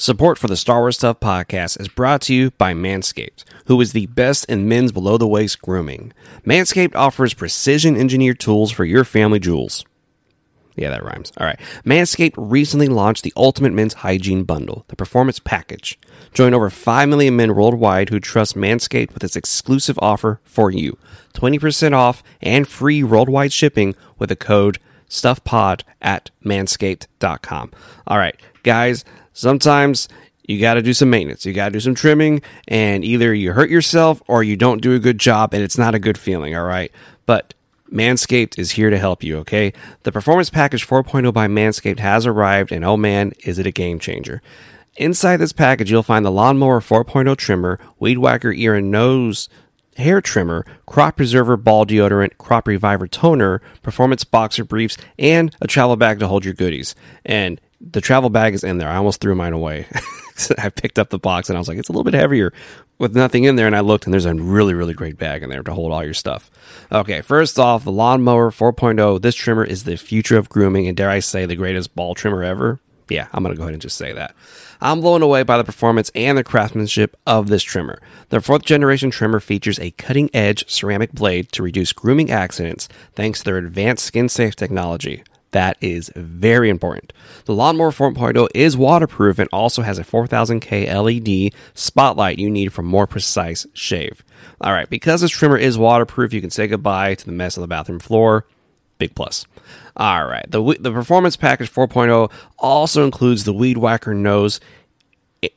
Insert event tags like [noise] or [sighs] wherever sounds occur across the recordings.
Support for the Star Wars Stuff podcast is brought to you by Manscaped, who is the best in men's below the waist grooming. Manscaped offers precision engineered tools for your family jewels. Yeah, that rhymes. All right. Manscaped recently launched the Ultimate Men's Hygiene Bundle, the Performance Package. Join over 5 million men worldwide who trust Manscaped with its exclusive offer for you 20% off and free worldwide shipping with the code StuffPod at manscaped.com. All right, guys sometimes you got to do some maintenance. You got to do some trimming, and either you hurt yourself or you don't do a good job, and it's not a good feeling, all right? But Manscaped is here to help you, okay? The Performance Package 4.0 by Manscaped has arrived, and oh man, is it a game changer. Inside this package, you'll find the Lawnmower 4.0 trimmer, Weed Whacker ear and nose hair trimmer, crop preserver ball deodorant, crop reviver toner, performance boxer briefs, and a travel bag to hold your goodies. And the travel bag is in there. I almost threw mine away. [laughs] I picked up the box and I was like, it's a little bit heavier with nothing in there. And I looked and there's a really, really great bag in there to hold all your stuff. Okay, first off, the Lawnmower 4.0. This trimmer is the future of grooming and dare I say the greatest ball trimmer ever. Yeah, I'm going to go ahead and just say that. I'm blown away by the performance and the craftsmanship of this trimmer. The fourth generation trimmer features a cutting edge ceramic blade to reduce grooming accidents thanks to their advanced skin safe technology. That is very important. The Lawnmower 4.0 is waterproof and also has a 4000K LED spotlight you need for more precise shave. All right, because this trimmer is waterproof, you can say goodbye to the mess on the bathroom floor. Big plus. All right, the the Performance Package 4.0 also includes the Weed Whacker nose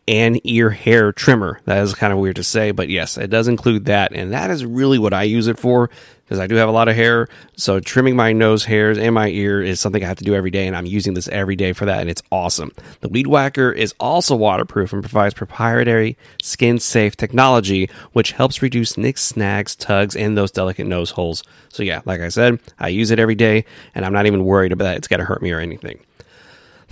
and ear hair trimmer. That is kind of weird to say, but yes, it does include that, and that is really what I use it for because I do have a lot of hair. So trimming my nose hairs and my ear is something I have to do every day, and I'm using this every day for that, and it's awesome. The Weed Whacker is also waterproof and provides proprietary skin safe technology, which helps reduce nicks, snags, tugs, and those delicate nose holes. So yeah, like I said, I use it every day, and I'm not even worried about it. it's going to hurt me or anything.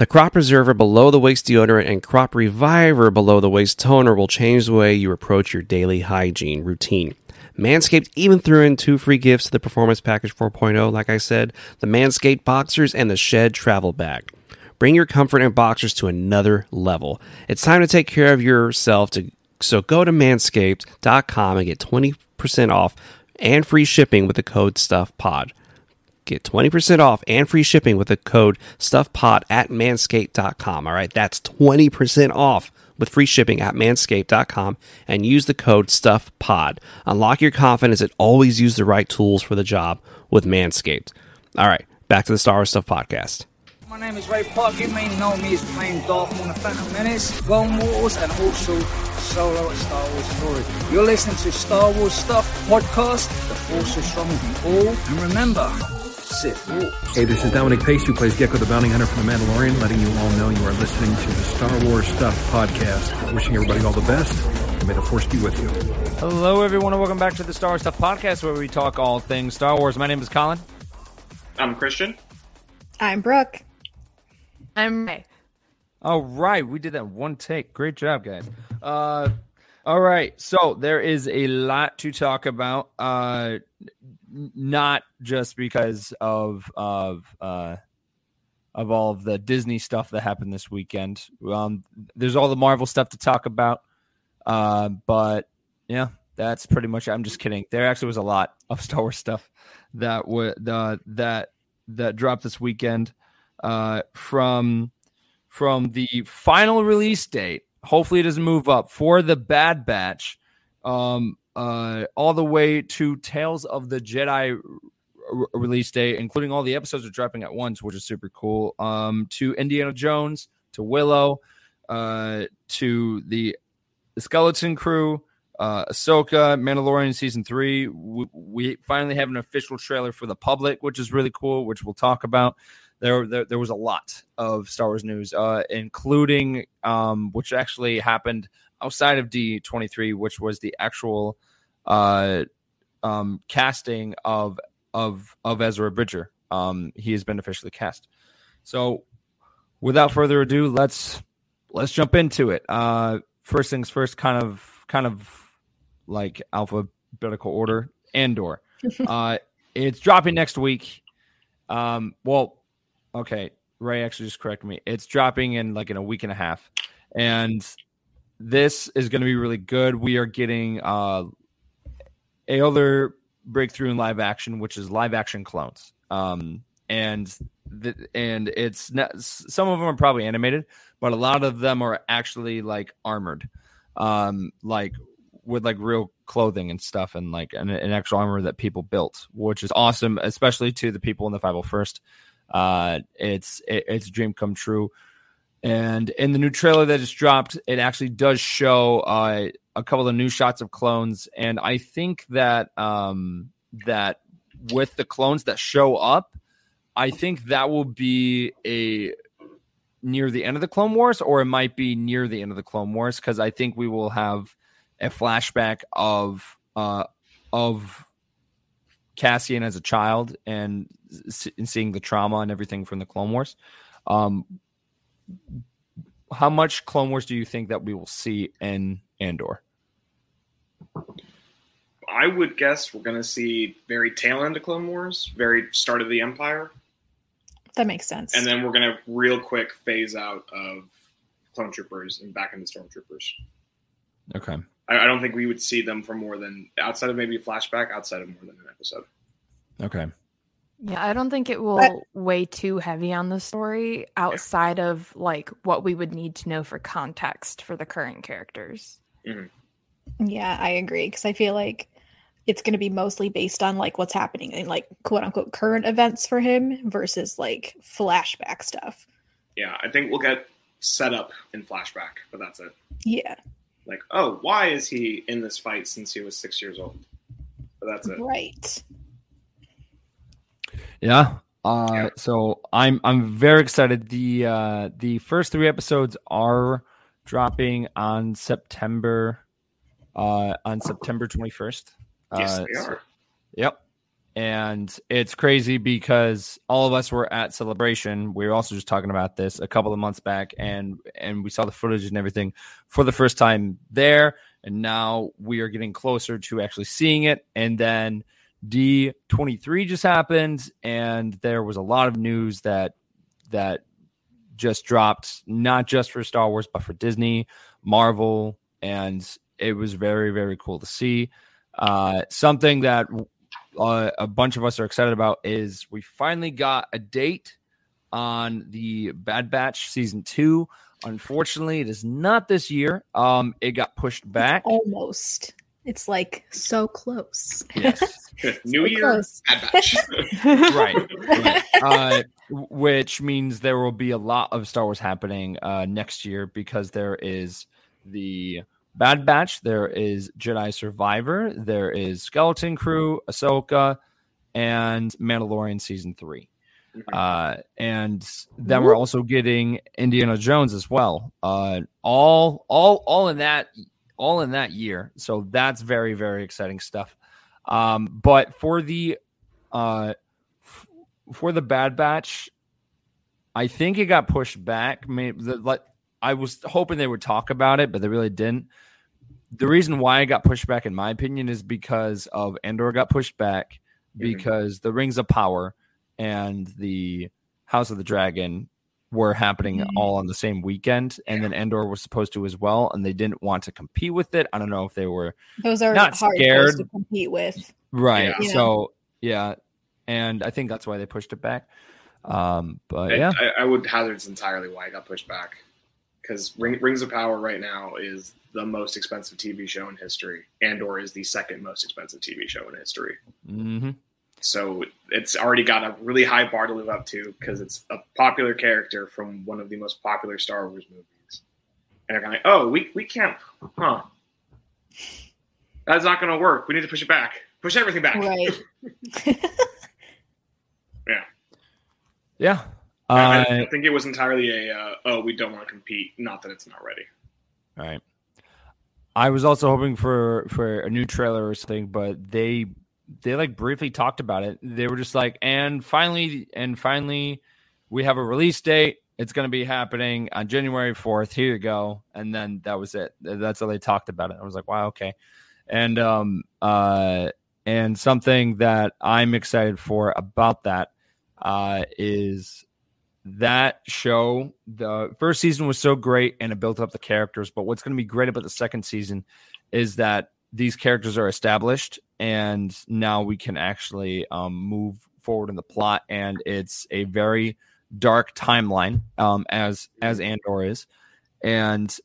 The crop preserver below the waist deodorant and crop reviver below the waist toner will change the way you approach your daily hygiene routine. Manscaped even threw in two free gifts to the Performance Package 4.0, like I said the Manscaped Boxers and the Shed Travel Bag. Bring your comfort and boxers to another level. It's time to take care of yourself, to, so go to manscaped.com and get 20% off and free shipping with the code StuffPod. Get 20% off and free shipping with the code StuffPod at manscaped.com. All right, that's 20% off with free shipping at manscaped.com and use the code StuffPod. Unlock your confidence and always use the right tools for the job with Manscaped. All right, back to the Star Wars Stuff podcast. My name is Ray Park. You may know me as playing Darth Maul in Phantom Menace, Clone Wars, and also Solo at Star Wars Story. You're listening to Star Wars Stuff podcast. The Force is strong with you all. And remember, Hey, this is Dominic Pace, who plays Gekko the Bounty Hunter from The Mandalorian, letting you all know you are listening to the Star Wars Stuff podcast. Wishing everybody all the best, and may the Force be with you. Hello, everyone, and welcome back to the Star Wars Stuff podcast, where we talk all things Star Wars. My name is Colin. I'm Christian. I'm Brooke. I'm Ray. All right, we did that one take. Great job, guys. Uh, all right, so there is a lot to talk about. Uh, not just because of of uh, of all of the Disney stuff that happened this weekend. Um, there's all the Marvel stuff to talk about, uh, but yeah, that's pretty much. I'm just kidding. There actually was a lot of [laughs] Star Wars stuff that would uh, that that dropped this weekend uh, from from the final release date. Hopefully, it doesn't move up for the Bad Batch. Um, uh, all the way to Tales of the Jedi release date, including all the episodes are dropping at once, which is super cool. Um, to Indiana Jones, to Willow, uh, to the, the Skeleton Crew, uh, Ahsoka, Mandalorian season three. We, we, finally have an official trailer for the public, which is really cool, which we'll talk about. There, there, there was a lot of Star Wars news, uh, including um, which actually happened outside of D23, which was the actual uh, um, casting of of of Ezra Bridger. Um, he has been officially cast. So, without further ado, let's let's jump into it. Uh, first things first, kind of kind of like alphabetical order. Andor. [laughs] uh, it's dropping next week. Um, well, okay. Ray actually just corrected me. It's dropping in like in a week and a half and this is going to be really good. We are getting uh, a other breakthrough in live action, which is live action clones. Um, and the, and it's not, some of them are probably animated, but a lot of them are actually like armored, um, like with like real clothing and stuff, and like an, an actual armor that people built, which is awesome, especially to the people in the 501st. Uh, it's it, it's a dream come true. And in the new trailer that just dropped, it actually does show uh, a couple of new shots of clones, and I think that um, that with the clones that show up, I think that will be a near the end of the Clone Wars, or it might be near the end of the Clone Wars, because I think we will have a flashback of uh, of Cassian as a child and, and seeing the trauma and everything from the Clone Wars. Um, how much Clone Wars do you think that we will see in Andor? I would guess we're going to see very tail end of Clone Wars, very start of the Empire, That makes sense. and then we're going to real quick phase out of clone troopers and back into stormtroopers. Okay. I, I don't think we would see them for more than outside of maybe a flashback, outside of more than an episode. Okay. Yeah, I don't think it will But- weigh too heavy on the story outside of like what we would need to know for context for the current characters. Mm-hmm. yeah, I agree because I feel like it's going to be mostly based on like what's happening in like quote unquote current events for him versus like flashback stuff. Yeah, I think we'll get set up in flashback, but that's it. Yeah, Like, oh, why is he in this fight since he was six years old? But that's it. right. Yeah. Uh, Yeah. so I'm I'm very excited. The uh, the first three episodes are dropping on September uh, on September 21st. Yes, Uh, they so- are. Yep. And it's crazy because all of us were at celebration. We were also just talking about this a couple of months back and and we saw the footage and everything for the first time there and now we are getting closer to actually seeing it and then D23 just happened and there was a lot of news that that just dropped not just for Star Wars but for Disney, Marvel and it was very very cool to see. Uh, something that uh, a bunch of us are excited about is we finally got a date on the Bad Batch season two. Unfortunately, it is not this year. Um, it got pushed back. Almost. It's like so close. Yes, [laughs] [laughs] New So Year, close. Bad Batch. [laughs] right. right. Uh, which means there will be a lot of Star Wars happening uh, next year because there is the Bad Batch, there is Jedi Survivor, there is Skeleton Crew, Ahsoka, and Mandalorian season three. Uh, and then we're also getting Indiana Jones as well. Uh, all, all, all in that, all in that year. So that's very, very exciting stuff. Um, but for the, uh, f- for the Bad Batch, I think it got pushed back. Maybe the, like I was hoping they would talk about it, but they really didn't. The reason why it got pushed back, in my opinion, is because of Andor got pushed back because the Rings of Power and the House of the Dragon were happening Mhm. all on the same weekend, and then Andor was supposed to as well, and they didn't want to compete with it. I don't know if they were Those are Not hard scared. to compete with. right. Yeah. So yeah, and I think that's why they pushed it back. Um, but I- yeah, I, I would hazard it's entirely why it got pushed back. Because Ring, Rings of Power right now is the most expensive TV show in history. Andor is the second most expensive TV show in history. hmm So it's already got a really high bar to live up to because it's a popular character from one of the most popular Star Wars movies. And they're kind of like, oh, we, we can't, huh? That's not going to work. We need to push it back. Push everything back. Right. [laughs] yeah. I, Uh, I think it was entirely a, uh, oh, we don't want to compete. Not that it's not ready. All right. I was also hoping for for a new trailer or something, but they they like briefly talked about it. They were just like, and finally, and finally, we have a release date. It's going to be happening on January fourth. Here you go, and then that was it. That's how they talked about it. I was like, wow, okay. And um uh and something that I'm excited for about that uh is that show, the first season was so great and it built up the characters. But what's going to be great about the second season is that these characters are established and now we can actually um, move forward in the plot. And it's a very dark timeline, um, as as Andor is, and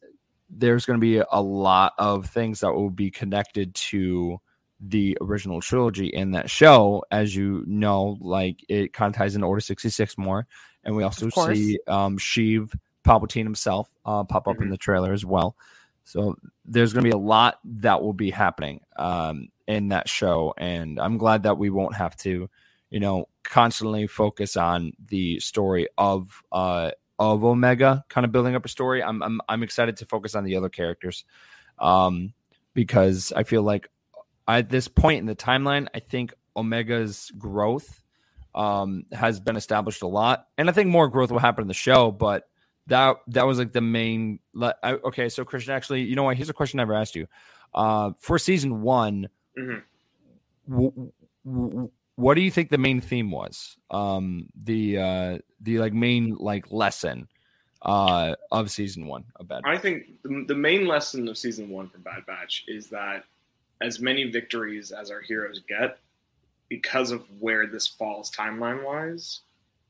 there's going to be a lot of things that will be connected to the original trilogy in that show. As you know, like it kind of ties into Order 66 more. And we also see um, Sheev Palpatine himself uh, pop up in Mhm. the trailer as well. So there's going to be a lot that will be happening um, in that show. And I'm glad that we won't have to, you know, constantly focus on the story of uh, of Omega, kind of building up a story. I'm I'm I'm excited to focus on the other characters, um, because I feel like at this point in the timeline, I think Omega's growth um, has been established a lot, and I think more growth will happen in the show. But that that was like the main. le- I, okay, so Christian, actually, you know what? Here's a question I never asked you. Uh, for season one, Mhm. w- w- what do you think the main theme was? Um, the uh, the like main like lesson uh, of season one of Bad. Batch. I think the, the main lesson of season one from Bad Batch is that as many victories as our heroes get, because of where this falls timeline wise,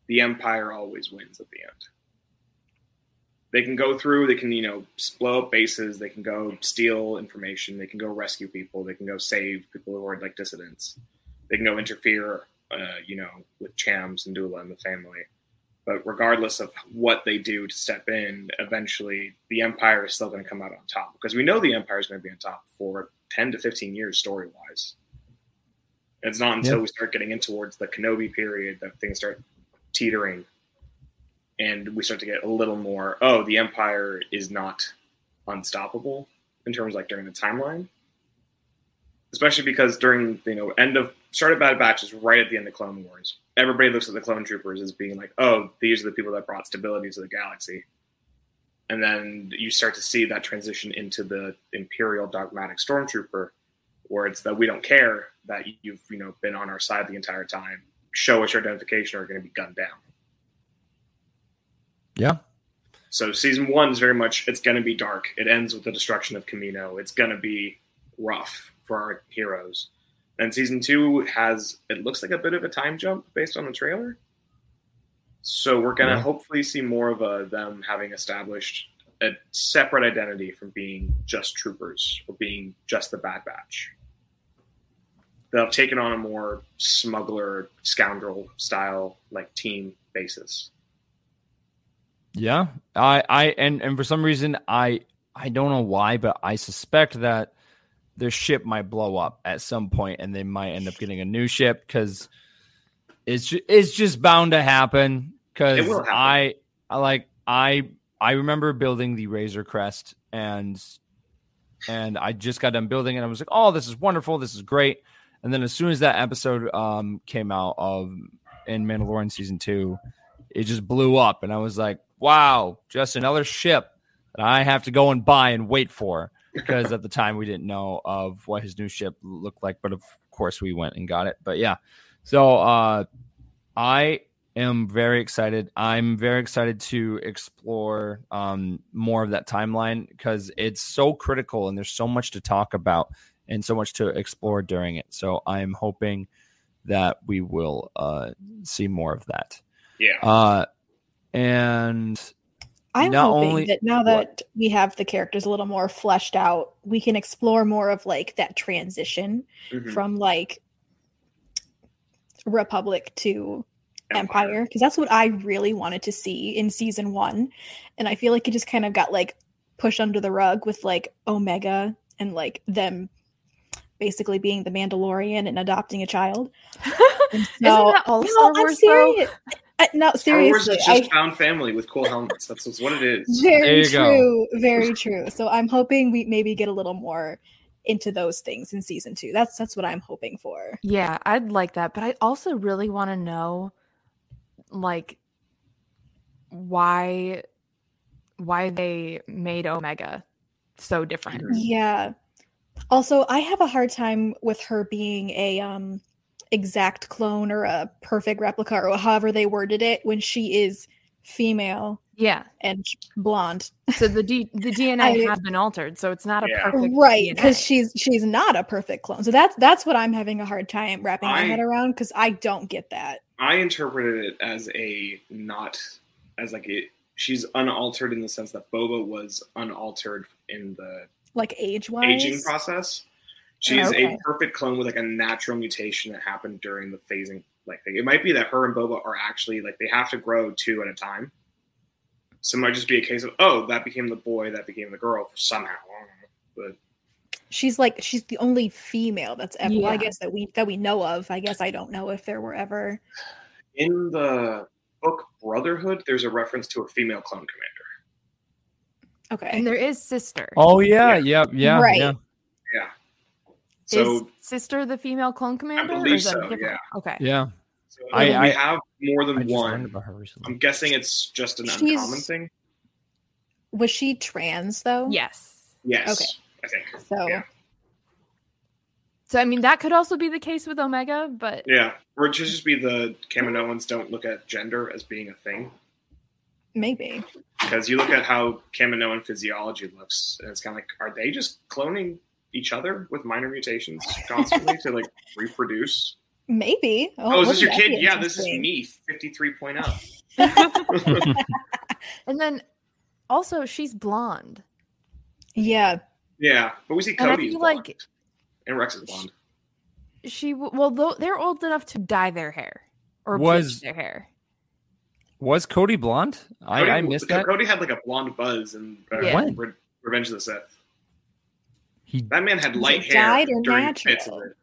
the Empire always wins at the end. They can go through, they can, you know, blow up bases, they can go steal information, they can go rescue people, they can go save people who are like dissidents, they can go interfere, uh, you know, with Cham Syndulla and the family. But regardless of what they do to step in, eventually the Empire is still going to come out on top because we know the Empire is going to be on top for 10 to 15 years story wise. It's not until Yep. we start getting in towards the Kenobi period that things start teetering and we start to get a little more oh, the Empire is not unstoppable in terms like during the timeline. Especially because during you know end of start of Bad Batch is right at the end of Clone Wars. Everybody looks at the clone troopers as being like, oh, these are the people that brought stability to the galaxy. And then you start to see that transition into the Imperial dogmatic stormtrooper, where it's that we don't care that you've you know been on our side the entire time. Show us your identification, or you're going to be gunned down. Yeah. So season one is very much it's going to be dark. It ends with the destruction of Kamino. It's going to be rough for our heroes. And season two has it looks like a bit of a time jump based on the trailer. So we're going to Yeah. hopefully see more of a them having established a separate identity from being just troopers or being just the Bad Batch. They've taken on a more smuggler scoundrel style like team basis. Yeah, I, I, and and for some reason, I, I don't know why, but I suspect that their ship might blow up at some point, and they might end up getting a new ship because it's it's just bound to happen. Because It will happen. I, I like I, I remember building the Razor Crest, and and I just got done building, it, and I was like, oh, this is wonderful, this is great. And then as soon as that episode um came out of in Mandalorian season two, it just blew up. And i was like wow just another ship that i have to go and buy and wait for. Because at the time we didn't know of what his new ship looked like but of course we went and got it. But yeah. So uh i am very excited i'm very excited to explore um more of that timeline because it's so critical and there's so much to talk about and so much to explore during it so i'm hoping that we will uh see more of that Yeah. uh, and I'm Not hoping only- that now what? that we have the characters a little more fleshed out, we can explore more of like that transition Mhm. from like Republic to Empire because that's what I really wanted to see in season one, and I feel like it just kind of got like pushed under the rug with like Omega and like them basically being the Mandalorian and adopting a child. [laughs] And Isn't that all no, Star I'm Wars, though? serious. I, no, Star Wars seriously, is I, just found family with cool helmets. That's what's what it is. Very you go. true, very true. So I'm hoping we maybe get a little more into those things in season two. That's that's what I'm hoping for. Yeah, I'd like that, but I also really want to know like why why they made Omega so different. Yeah. Also, I have a hard time with her being a um exact clone or a perfect replica or however they worded it when she is female, Yeah. and blonde. So the D- the DNA [laughs] I- has been altered, so it's not a Yeah. perfect right because she's she's not a perfect clone so that's that's what i'm having a hard time wrapping my head around because i don't get that I interpreted it as a not as like it. She's unaltered in the sense that Boba was unaltered in the like age wise aging process. She's Okay. a perfect clone with like a natural mutation that happened during the phasing. Like it might be that her and Boba are actually like they have to grow two at a time. So it might just be a case of oh that became the boy, that became the girl somehow. I don't know. But she's like she's the only female that's ever well, i guess that we that we know of i guess i don't know if there were ever in the book Brotherhood, there's a reference to a female clone commander. okay and there is sister. Oh yeah, yeah, yeah, Right. yeah. Yeah. So, is sister the female clone commander? or believe so, different? yeah. Okay. Yeah. so I- we I- have more than just learned one. about her recently. I'm guessing it's just an She's- uncommon thing. was she trans though Yes. Yes. Okay. I think. so Yeah. So I mean that could also be the case with Omega, but Yeah. Or it should just be the Kaminoans don't look at gender as being a thing. maybe Because you look at how Kaminoan physiology looks, and it's kind of like, are they just cloning each other with minor mutations constantly to like [laughs] reproduce? maybe oh, oh, is this wouldn't your kid? Yeah, this is me, 53.0. [laughs] [laughs] and then also she's blonde. yeah yeah, but we see And I feel blonde, like- and Rex is blonde. She w- well though they're old enough to dye their hair or Was- bleach their hair. Was Cody blonde? I, Cody, I missed that. Cody had like a blonde buzz in uh, Yeah. When? Re- Revenge of the Sith. He That man had light it hair dyed or during natural? bits of it.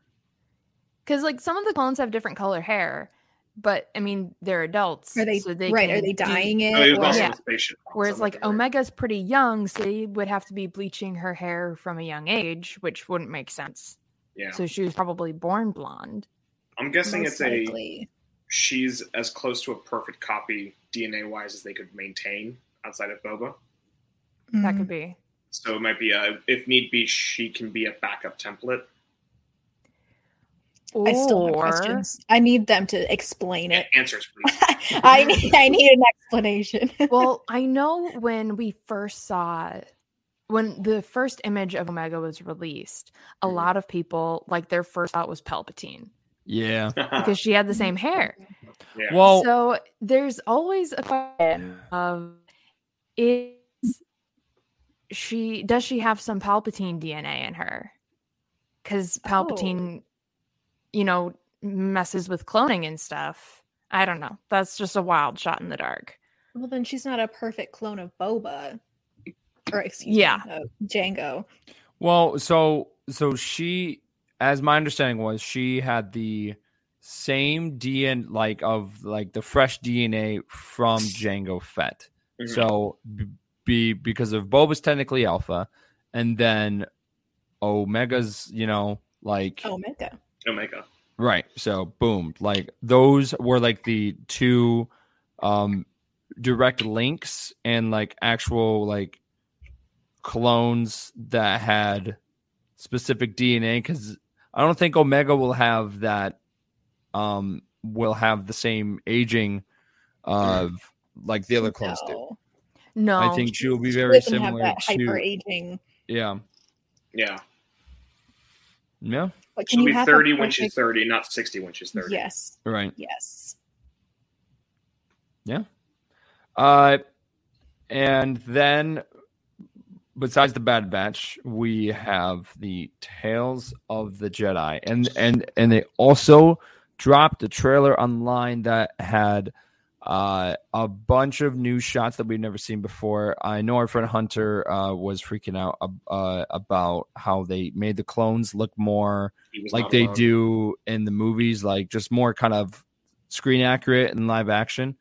Because like some of the clones have different color hair, but I mean they're adults. are they, so they right are they do- dyeing it he was also Yeah. in. Whereas like they're- Omega's pretty young, so they would have to be bleaching her hair from a young age, which wouldn't make sense. Yeah, So she was probably born blonde. I'm guessing most it's a she's as close to a perfect copy DNA wise as they could maintain outside of Boba. That could mm-hmm. be. So it might be a if need be, she can be a backup template. Or I still have questions. I need them to explain it. A- Answers, [laughs] please. I need I need an explanation. [laughs] well, I know when we first saw when the first image of Omega was released, a Mhm. lot of people like their first thought was Palpatine yeah. [laughs] because she had the same hair. yeah. Well, so there's always a question of is she does she have some Palpatine DNA in her? Because Palpatine, you know, messes with cloning and stuff. I don't know. That's just a wild shot in the dark. well, then she's not a perfect clone of Boba. Or excuse Yeah. me, uh, Django. Well, so so she, as my understanding was, she had the same DNA, like of like the fresh DNA from Django Fett. Mhm. So be because of Boba's technically alpha, and then Omega's, you know, like Omega. Omega. Right. So boom, like those were like the two um direct links and like actual like clones that had specific DNA cuz I don't think Omega will have that um will have the same aging of like the other clones do. No. No, I think she will be very doesn't have similar that to hyper aging. yeah. Yeah, Yeah. But can she'll you be have a 30 when she's 30, not 60 when she's 30. Yes. Right. Yes. Yeah. Uh, and then besides the Bad Batch, we have the Tales of the Jedi, and and and they also dropped a trailer online that had uh, a bunch of new shots that we've never seen before. I know our friend Hunter uh, was freaking out uh, about how they made the clones look more like they alone. do in the movies, like just more kind of screen accurate and live action.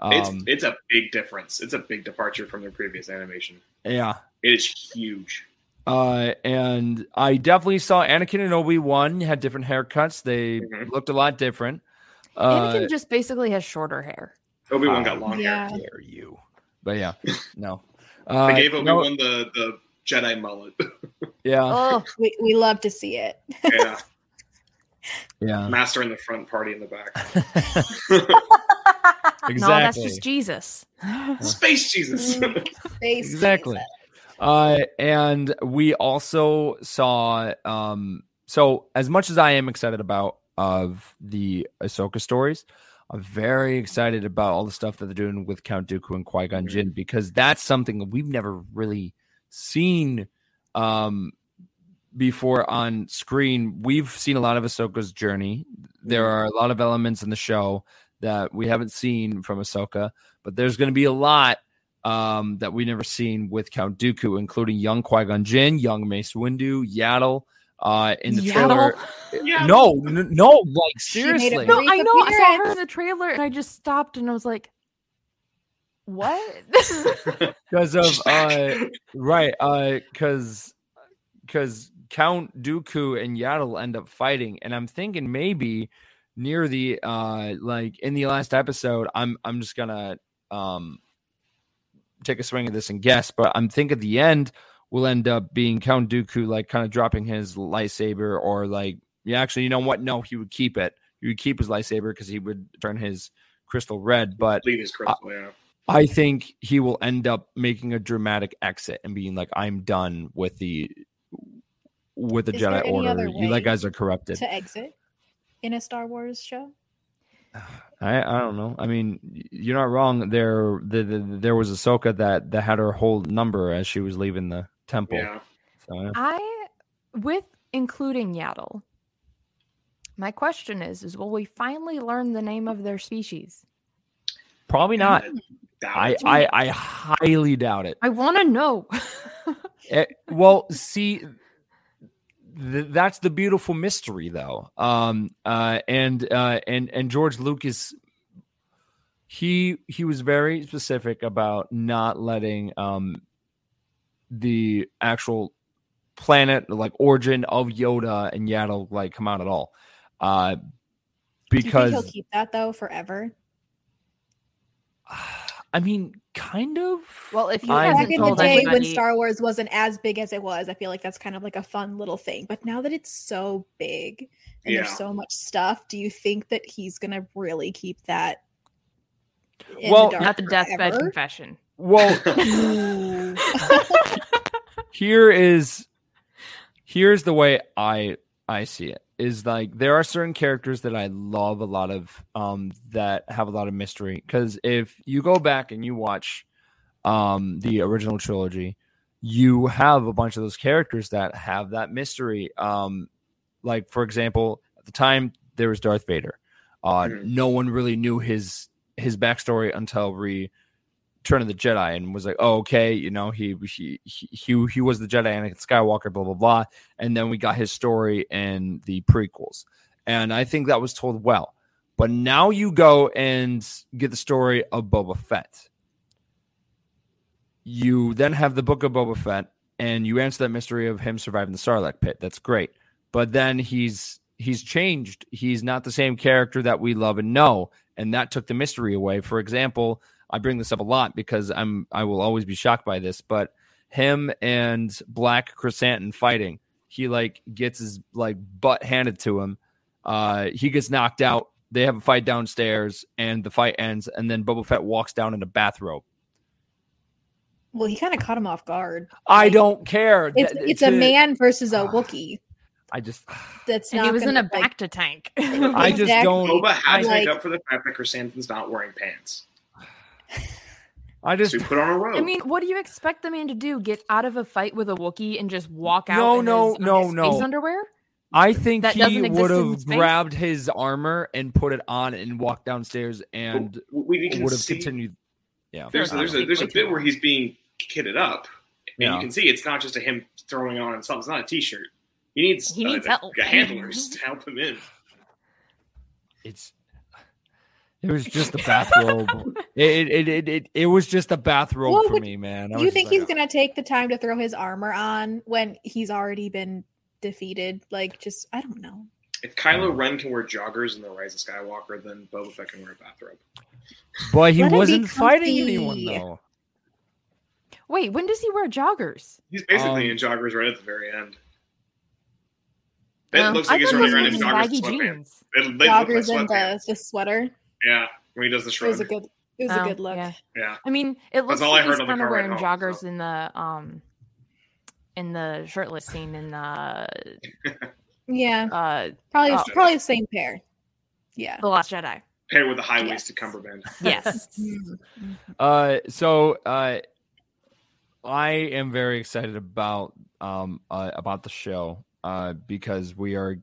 It's, Um, it's a big difference. It's a big departure from their previous animation. yeah. It is huge. Uh, and I definitely saw Anakin and Obi Wan had different haircuts. They Mhm. looked a lot different. Uh, Anakin just basically has shorter hair. Obi Wan How got long Yeah. hair. dare you? But yeah, [laughs] no. Uh, They gave Obi no, Wan the, the Jedi mullet. [laughs] yeah. Oh, We, we love to see it. yeah. [laughs] Yeah. Master in the front, party in the back. exactly. No, that's just Jesus. Space Jesus. Space Exactly. Jesus. Uh, and we also saw um so as much as I am excited about of the Ahsoka stories, I'm very excited about all the stuff that they're doing with Count Dooku and Qui Gon Jinn because that's something that we've never really seen um before on screen. We've seen a lot of Ahsoka's journey. There are a lot of elements in the show that we haven't seen from Ahsoka, but there's going to be a lot um, that we never seen with Count Dooku, including young Qui Gon Jinn, young Mace Windu, Yaddle. Uh, in the trailer, [laughs] Yeah. no, no, like She made a seriously, No, No, I know. I saw her in the trailer, and I just stopped and I was like, "What?" [laughs] [laughs] because of uh, right, uh, because because Count Dooku and Yaddle end up fighting, and I'm thinking maybe near the uh, like in the last episode, I'm I'm just gonna um take a swing at this and guess, but I'm thinking the end will end up being Count Dooku like kind of dropping his lightsaber, or like yeah, actually, you know what? No, he would keep it. He would keep his lightsaber because he would turn his crystal red, but Leave his crystal, yeah. I think he will end up making a dramatic exit and being like, "I'm done with the with the Is Jedi Order. You way like guys are corrupted." To exit in a Star Wars show. [sighs] I I don't know. I mean, you're not wrong. There the, the, there was Ahsoka that that had her whole number as she was leaving the temple. Yeah. So, yeah. I, with including Yaddle, my question is: is will we finally learn the name of their species? Probably not. I. I I highly doubt it. I want to know. [laughs] Eh, well, see, th- that's the beautiful mystery, though. Um, uh, and uh, and and George Lucas, he he was very specific about not letting um the actual planet, like origin of Yoda and Yaddle, like come out at all. Uh, Do you think because he'll keep that though forever? [sighs] I mean, kind of. well, if he I- Back in the day when anybody, Star Wars wasn't as big as it was, I feel like that's kind of like a fun little thing. But now that it's so big and Yeah. there's so much stuff, do you think that he's gonna really keep that? Well, dark not the deathbed forever? confession. Well, [laughs] here is here's the way I I see it is like there are certain characters that I love a lot of um that have a lot of mystery. Because if you go back and you watch um the original trilogy you have a bunch of those characters that have that mystery. Um like for example at the time there was Darth Vader. Uh Mhm. no one really knew his his backstory until re Return of the Jedi and was like, oh, okay, you know, he he he he, was the Jedi Anakin Skywalker, blah blah blah, and then we got his story in the prequels, and I think that was told well. But now you go and get the story of Boba Fett. You then have the book of Boba Fett, and you answer that mystery of him surviving the Sarlacc pit. That's great, but then he's he's changed. He's not the same character that we love and know, and that took the mystery away. For example. I bring this up a lot because I'm I will always be shocked by this, but him and Black Krrsantan fighting, he like gets his like butt handed to him. Uh, he gets knocked out. They have a fight downstairs, and the fight ends. And then Boba Fett walks down in a bathrobe. well, he kind of caught him off guard. I Like, don't care. It's That- it's a man versus a [sighs] Wookiee. I just That's And not he was in gonna, a like, bacta tank. [laughs] I just Exactly. don't. Boba had to like- make up for the fact that Krrsantan's not wearing pants. I just So put on a robe. I mean, what do you expect the man to do? Get out of a fight with a Wookiee and just walk out? No, in no, his, no, his no. Space underwear. I think That he would have grabbed his armor and put it on and walked downstairs and But we we would have continued. Yeah, there's I don't there's a there's a bit where he's being kitted up, and Yeah. you can see it's not just a him throwing on something. It's not a t-shirt. He needs He uh, needs the- help. the handlers to help him in. it's it was just a [laughs] bathrobe. it, it, it, it, it was just a bathrobe Well, for me, man. I Do you just think like, he's gonna take the time to throw his armor on when he's already been defeated? Like, just I don't know. If Kylo Ren can wear joggers in the Rise of Skywalker, then Boba Fett can wear a bathrobe. But he Let wasn't fighting anyone though. Wait, when does he wear joggers? He's basically Um, in joggers right at the very end. It Um, looks I like he's thought running around in joggers baggy sweatpants. jeans. They, they look like Joggers and the, the sweater. Yeah, when he does the It was a good. It was Oh, a good look. yeah. yeah. I mean, it looks all I like he's heard on kind of wearing home, joggers so. in the um in the shirtless scene in the Yeah, uh probably Oh. probably the same pair. Yeah. the Last Jedi. pair with the high Yes. waisted cummerbund. [laughs] Yes. Mm. Uh, so uh, I am very excited about um uh, about the show uh because we are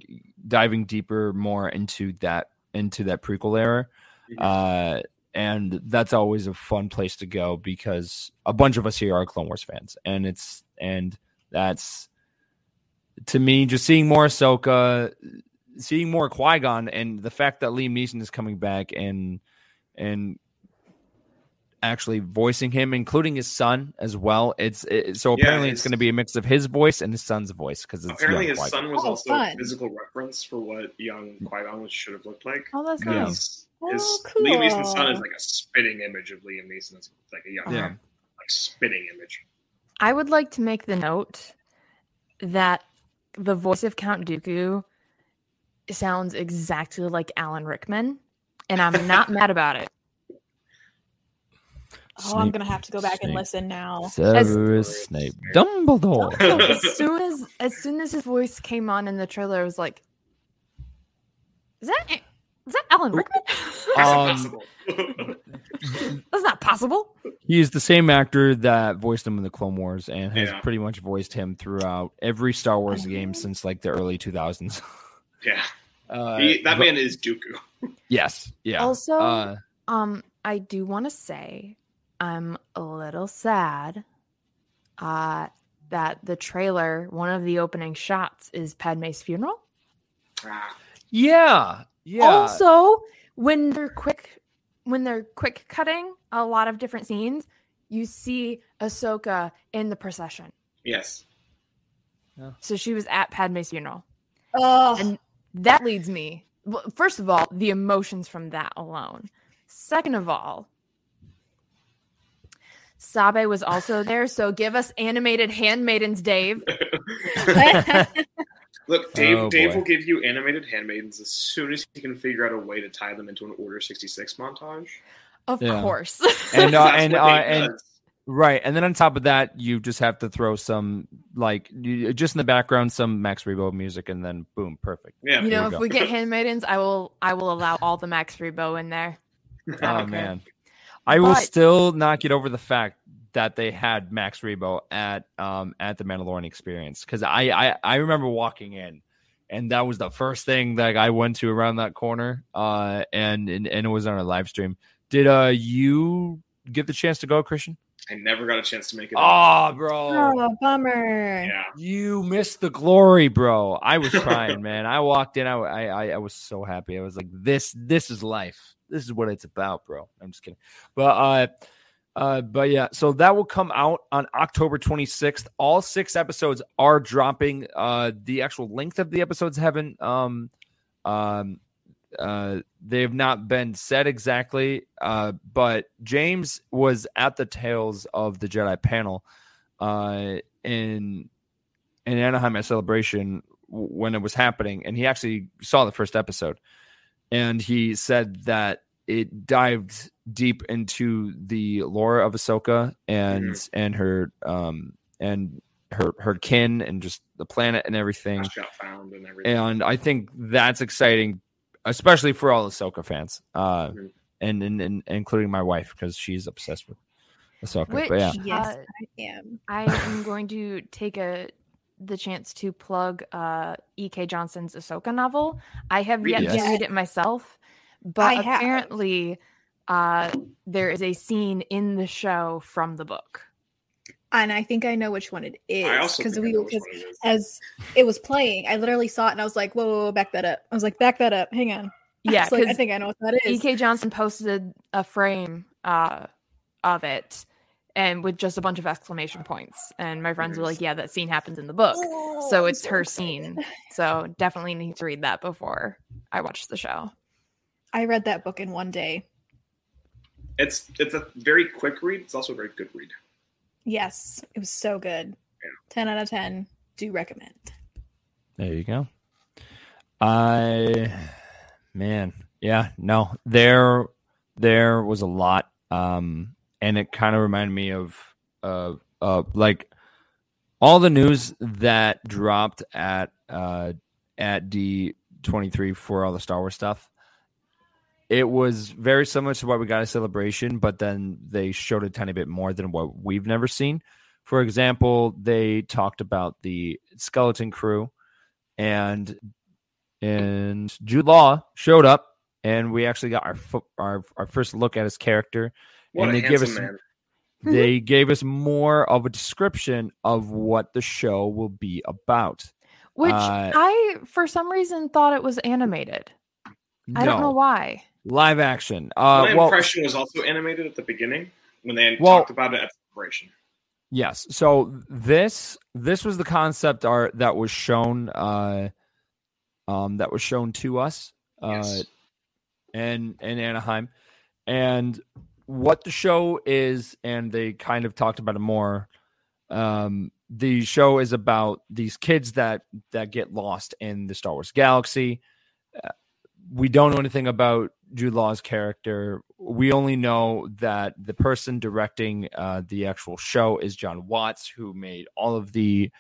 diving deeper more into that into that prequel era. Uh, and that's always a fun place to go because a bunch of us here are Clone Wars fans, and it's and that's to me just seeing more Ahsoka, seeing more Qui Gon, and the fact that Liam Neeson is coming back and and actually voicing him, including his son as well. It's it, so Yeah, apparently it's going to be a mix of his voice and his son's voice because Apparently, his Qui-Gon. son was Oh, also fun. a physical reference for what young Qui Gon should have looked like. Oh, that's Yeah. nice. His, his Oh, Liam Neeson's son is like a spitting image of Liam Neeson. It's like a young, Yeah. like spitting image. I would like to make the note that the voice of Count Dooku sounds exactly like Alan Rickman, and I'm not [laughs] mad about it. Oh, I'm gonna have to go back and listen now. Severus Snape, Dumbledore. Oh, as soon as as soon as his voice came on in the trailer, I was like, "Is that is that Alan Rickman? [laughs] That's Um, impossible. [laughs] That's not possible." He is the same actor that voiced him in the Clone Wars and has Yeah. pretty much voiced him throughout every Star Wars game since like the early 2000s. yeah, [laughs] Uh, he, that but- man is Dooku. Yes. Yeah. Also, Uh, Um, I do want to say I'm a little sad uh that the trailer, one of the opening shots is Padme's funeral. Ah, yeah. Yeah. Also, when they're quick when they're quick cutting a lot of different scenes, you see Ahsoka in the procession. yes. So she was at Padme's funeral. Oh, And that leads me well, first of all, the emotions from that alone. Second of all, Sabe was also there, so give us animated handmaidens, Dave. [laughs] [laughs] [laughs] Look, Dave. Oh, Dave boy. will give you animated handmaidens as soon as he can figure out a way to tie them into an Order sixty six montage. Of Yeah. course. and uh, [laughs] and uh, and right, and then on top of that, you just have to throw some like you, just in the background some Max Rebo music, and then boom, perfect. yeah, you know, we if go. we get handmaidens, I will I will allow all the Max Rebo in there. Oh Okay. man, I will But- still not get over the fact that they had Max Rebo at um at the Mandalorian experience because I, I I remember walking in. And that was the first thing that I went to around that corner, uh, and, and and it was on a live stream. Did uh you get the chance to go, Christian? I never got a chance to make it. Oh, bro, oh, bummer. yeah. You missed the glory, bro. I was [laughs] crying, man. I walked in. I, I I was so happy. I was like, this this is life. This is what it's about, bro. I'm just kidding. But uh uh but yeah, so that will come out on October 26th. All six episodes are dropping. Uh the actual length of the episodes haven't um um uh they have not been said exactly uh but james was at the tales of the jedi panel uh in in anaheim at celebration when it was happening and he actually saw the first episode and he said that it dived deep into the lore of ahsoka and and her um and her her kin and just the planet and everything found and everything. and I think that's exciting, especially for all Ahsoka fans, uh, Mhm. and, and, and including my wife because she's obsessed with Ahsoka. Which but yeah, Yes, uh, I am. I am going to take a the chance to plug uh E.K. Johnston's Ahsoka novel. I have yet it. to read it myself, but I have. apparently uh there is a scene in the show from the book. And I think I know which one it is because we because one it is. as it was playing, I literally saw it and I was like, "Whoa, whoa, whoa back that up!" I was like, "Back that up, hang on." Yeah, It's like, I think I know what that is. E.K. Johnston posted a frame uh of it and with just a bunch of exclamation points. And my friends were like, Yeah, that scene happens in the book. Oh, So I'm it's her excited. scene. So definitely need to read that before I watch the show. I read that book in one day. It's it's a very quick read. It's also a very good read. Yes, it was so good. Yeah. Ten out of ten. Do recommend. there you go. I man, yeah, no, there there was a lot, um, and it kind of reminded me of uh, uh, like all the news that dropped at uh at D twenty three for all the Star Wars stuff. It was very similar to what we got at Celebration, but then they showed a tiny bit more than what we've never seen. For example, they talked about the skeleton crew and and Jude Law showed up and we actually got our fo- our our first look at his character What and they give handsome us man. [laughs] they gave us more of a description of what the show will be about. Which Uh, I, for some reason, thought it was animated. I don't know why. Live action. Uh, My well, impression was also animated at the beginning when they Well- talked about it at celebration. Yes. So this this was the concept art that was shown uh um that was shown to us uh Yes. and in Anaheim. And what the show is and they kind of talked about it more um the show is about these kids that that get lost in the Star Wars galaxy. We don't know anything about Jude Law's character. We only know that the person directing uh, the actual show is Jon Watts, who made all of the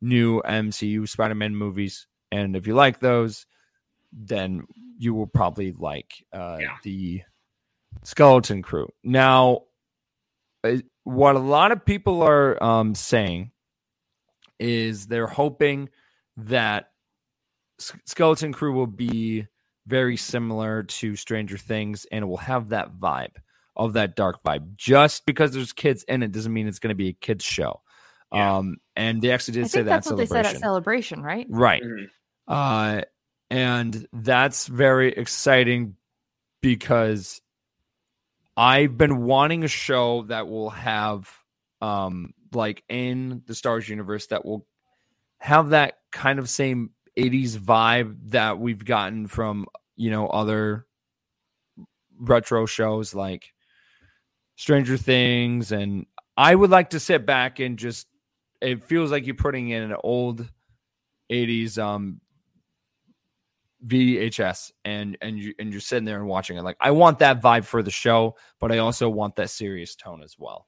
new MCU Spider-Man movies. And if you like those, then you will probably like uh, Yeah. the Skeleton Crew. Now, uh, what a lot of people are um, saying is they're hoping that Skeleton Crew will be very similar to Stranger Things and it will have that vibe of that dark vibe. Just because there's kids in it doesn't mean it's going to be a kids show. Yeah. Um, and they actually did say think that that's what they said at celebration. Celebration, right? right. Mhm. Uh, and that's very exciting because I've been wanting a show that will have, um, like in the Star Wars universe that will have that kind of same 80s vibe that we've gotten from, you know, other retro shows like Stranger Things. And I would like to sit back and just, it feels like you're putting in an old 80s um VHS and and you and you're sitting there and watching it. Like I want that vibe for the show but I also want that serious tone as well.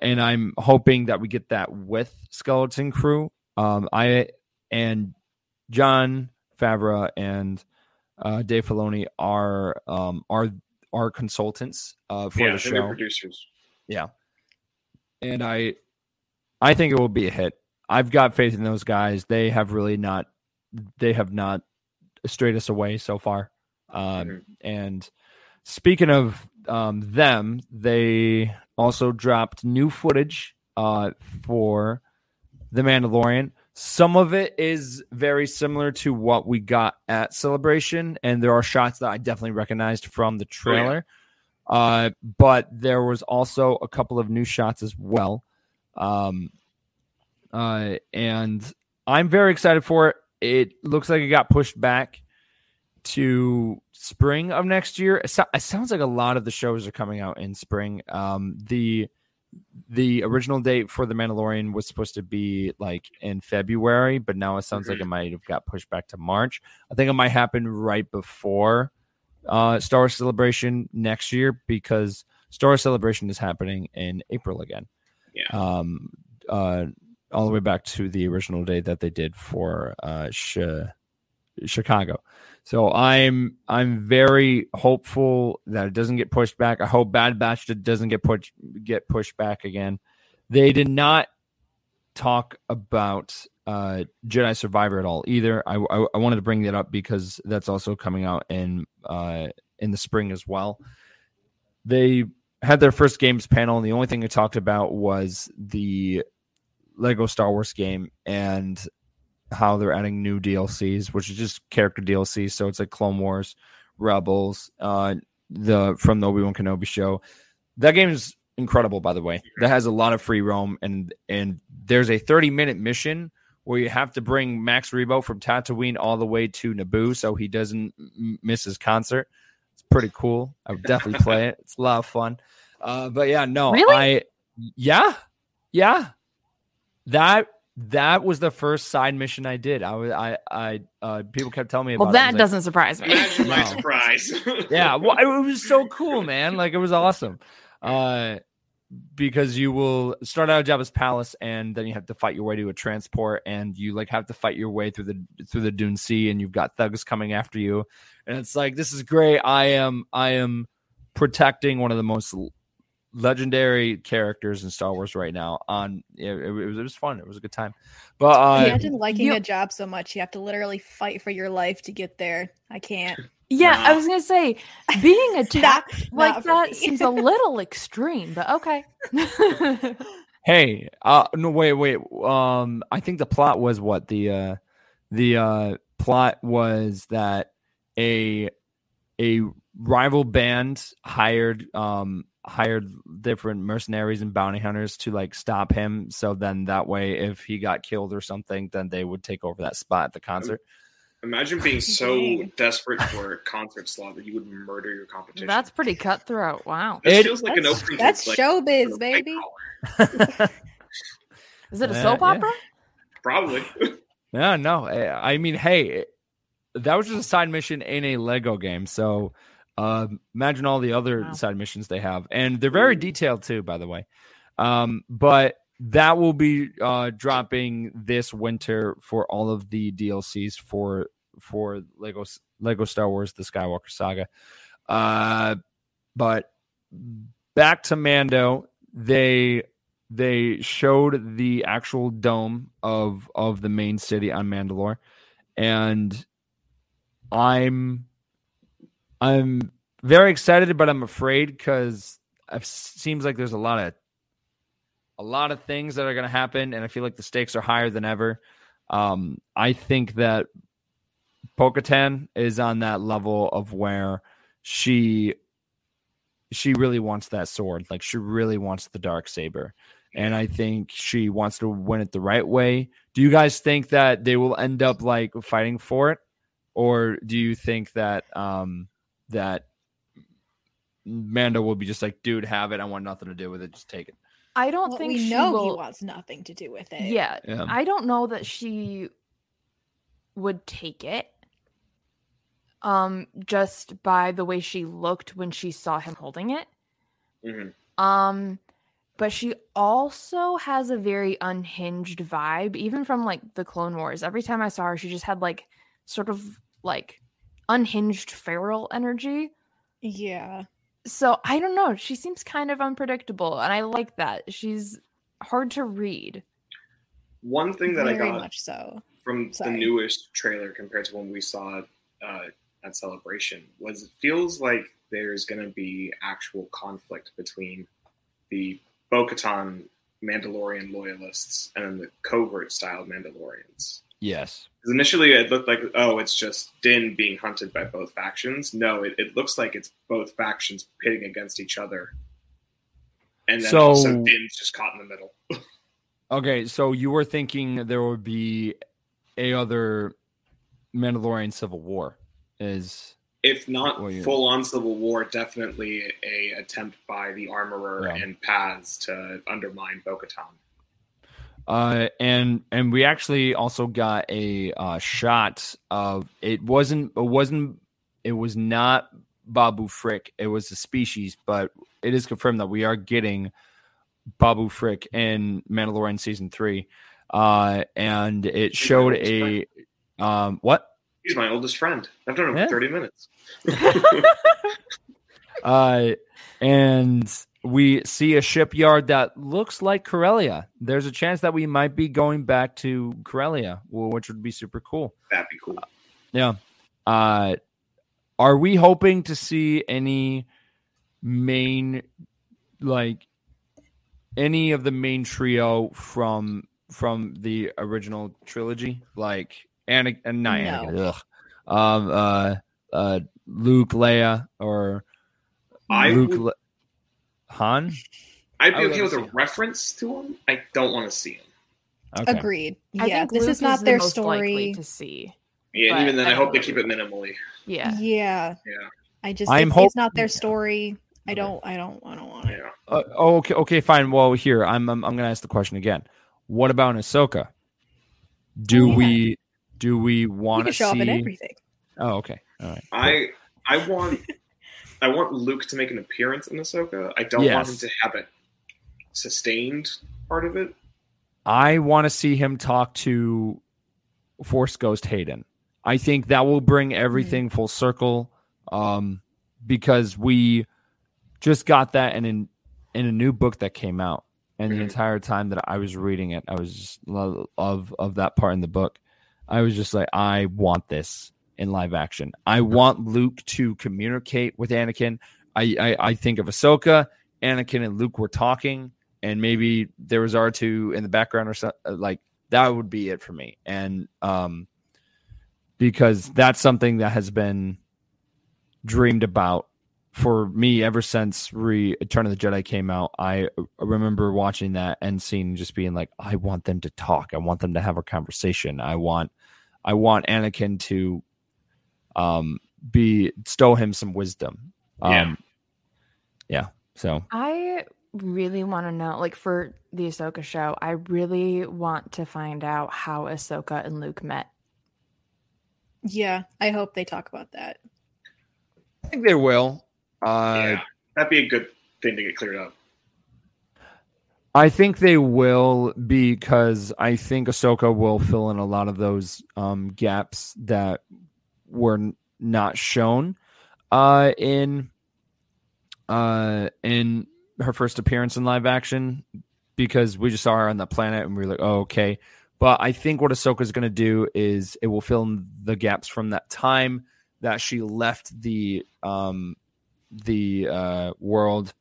And I'm hoping that we get that with Skeleton Crew. Um I and Jon Favreau and uh Dave Filoni are um are are consultants uh for yeah, the show producers. Yeah, and I I think it will be a hit. I've got faith in those guys. They have really not they have not strayed us away so far. Um, Mhm. And speaking of um, them, they also dropped new footage uh, for The Mandalorian. Some of it is very similar to what we got at Celebration, and there are shots that I definitely recognized from the trailer. Uh, but there was also a couple of new shots as well. Um, uh, and I'm very excited for it. It looks like it got pushed back to spring of next year. It, so- it sounds like a lot of the shows are coming out in spring. Um, the the original date for the Mandalorian was supposed to be like in February, but now it sounds like it might have got pushed back to March. I think it might happen right before uh, Star Wars Celebration next year because Star Wars Celebration is happening in April again. Yeah. Um, uh, all the way back to the original date that they did for uh, Chi- Chicago. So I'm I'm very hopeful that it doesn't get pushed back. I hope Bad Batch doesn't get pushed get pushed back again. They did not talk about uh, Jedi Survivor at all either. I, I I wanted to bring that up because that's also coming out in uh, in the spring as well. They had their first games panel, and the only thing they talked about was the Lego Star Wars game and how they're adding new DLCs, which is just character DLCs. So it's like Clone Wars, Rebels, uh, the from the Obi Wan Kenobi show. That game is incredible, by the way. That has a lot of free roam, and and there's a 30 minute mission where you have to bring Max Rebo from Tatooine all the way to Naboo, so he doesn't m- miss his concert. It's pretty cool. I would definitely [laughs] play it. It's a lot of fun. Uh, but yeah, no, Really? I yeah, yeah. That that was the first side mission I did. I was I I uh people kept telling me about Well, that was like, doesn't surprise me. Imagine my surprise. [laughs] yeah, well, it was so cool, man. Like it was awesome. Uh because you will start out at Jabba's palace and then you have to fight your way to a transport and you like have to fight your way through the through the Dune Sea and you've got thugs coming after you and it's like this is great. I am I am protecting one of the most l- legendary characters in Star Wars right now. On it, it was it was fun. It was a good time. But uh, Imagine liking you- a job so much you have to literally fight for your life to get there. I can't. Yeah, I was gonna say [laughs] being attacked Not like for that seems a [laughs] little extreme, but okay. [laughs] Hey, uh no wait, wait. Um I think the plot was what the uh the uh plot was that a a rival band hired um hired different mercenaries and bounty hunters to like stop him so then that way if he got killed or something then they would take over that spot at the concert. Imagine being so [laughs] desperate for a concert slot that you would murder your competition. That's pretty cutthroat. Wow. This It- feels like an That's, opening. that's like, showbiz, white baby. [laughs] Is it a Uh, soap yeah. opera? Probably. [laughs] Yeah, no. I I mean, hey, that was just a side mission in a Lego game. So um, imagine all the other Wow. side missions they have, and they're very detailed too, by the way. Um, but that will be uh, dropping this winter for all of the DLCs for for Lego Lego Star Wars: The Skywalker Saga. Uh, but back to Mando, they they showed the actual dome of of the main city on Mandalore, and I'm I'm very excited, but I'm afraid because it seems like there's a lot of a lot of things that are going to happen, and I feel like the stakes are higher than ever. Um, I think that Bo-Katan is on that level of where she she really wants that sword, like she really wants the dark saber, and I think she wants to win it the right way. Do you guys think that they will end up like fighting for it, or do you think that um that Mando will be just like, dude, have it. I want nothing to do with it. Just take it. I don't Well, think we she know he wants nothing to do with it. Yeah, Yeah. I don't know that she would take it. Um, just by the way she looked when she saw him holding it. Mhm. Um, but she also has a very unhinged vibe, even from like the Clone Wars. Every time I saw her, she just had like sort of like unhinged feral energy. Yeah. So I don't know. She seems kind of unpredictable, and I like that. She's hard to read. One thing that I got much so. from Sorry. the newest trailer compared to when we saw it uh, at Celebration was it feels like there's going to be actual conflict between the Bo-Katan Mandalorian loyalists and then the covert style Mandalorians. Yes. initially, it looked like oh, it's just Din being hunted by both factions. No, it, it looks like it's both factions pitting against each other, and then So- also Din's just caught in the middle. [laughs] Okay, so you were thinking there would be a other Mandalorian civil war is if not full on civil war, definitely a attempt by the armorer Yeah. and Paz to undermine Bo-Katan. Uh and and we actually also got a uh shot of it wasn't it wasn't it was not Babu Frick it was a species but it is confirmed that we are getting Babu Frick in Mandalorian season 3 uh and it showed a um what He's my oldest friend. I've known him Yeah. for 30 minutes. [laughs] [laughs] Uh, and we see a shipyard that looks like Corellia. There's a chance that we might be going back to Corellia, which would be super cool. That'd be cool. Yeah. Uh, are we hoping to see any main, like, any of the main trio from from the original trilogy, like Anakin, and not No. Ugh. um, uh, uh, Luke, Leia, or I Luke, would- Le- Han. I'd I be okay with a see him. reference to him. I don't want to see him. Okay. Agreed. I Yeah. think This Luke is not the their most story. to see. Yeah, and even then, I I, hope they keep it minimally. Yeah. Yeah. Yeah, I just I'm if hop- it's not their story. I don't I don't I don't want it. yeah. Uh, oh, okay, okay, fine. Well, here I'm, I'm I'm gonna ask the question again. What about Ahsoka? Do Oh, yeah. we do we want to show up in see? everything. Oh, okay. All right. I I want I want Luke to make an appearance in Ahsoka. I don't want him to have it sustained part of it. I want to see him talk to Force Ghost Hayden. I think that will bring everything full circle. Um, because we just got that in an, in a new book that came out, and the Mhm. entire time that I was reading it, I was just lo- of of that part in the book. I was just like, I want this in live action. I want Luke to communicate with Anakin. I I, I think of Ahsoka, Anakin, and Luke were talking and maybe there was R2 in the background or something like that would be it for me. And um because that's something that has been dreamed about for me ever since Re Return of the Jedi came out. I remember watching that and seeing just being like, I want them to talk. I want them to have a conversation. I want I want Anakin to um be stow him some wisdom. Um Yeah. yeah. So I really want to know, like for the Ahsoka show, I really want to find out how Ahsoka and Luke met. Yeah, I hope they talk about that. I think they will. Uh, yeah, that'd be a good thing to get cleared up. I think they will because I think Ahsoka will fill in a lot of those um, gaps that were not shown uh, in uh, in her first appearance in live action because we just saw her on the planet and we were like, oh, okay. But I think what Ahsoka is going to do is it will fill in the gaps from that time that she left the um, the uh, world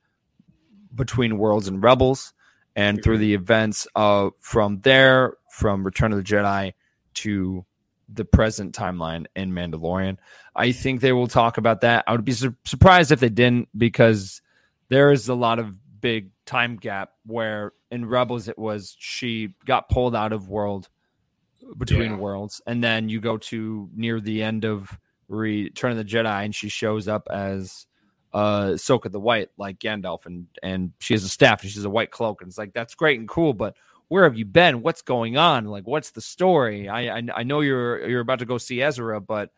between worlds and rebels and through the events of from there from return of the jedi to the present timeline in mandalorian i think they will talk about that i would be sur- surprised if they didn't because there is a lot of big time gap where in rebels it was she got pulled out of world between Yeah. worlds and then you go to near the end of return of the jedi and she shows up as uh Soka the White like Gandalf and and she has a staff and she's a white cloak and it's like that's great and cool but where have you been what's going on like what's the story I I, I know you're you're about to go see Ezra but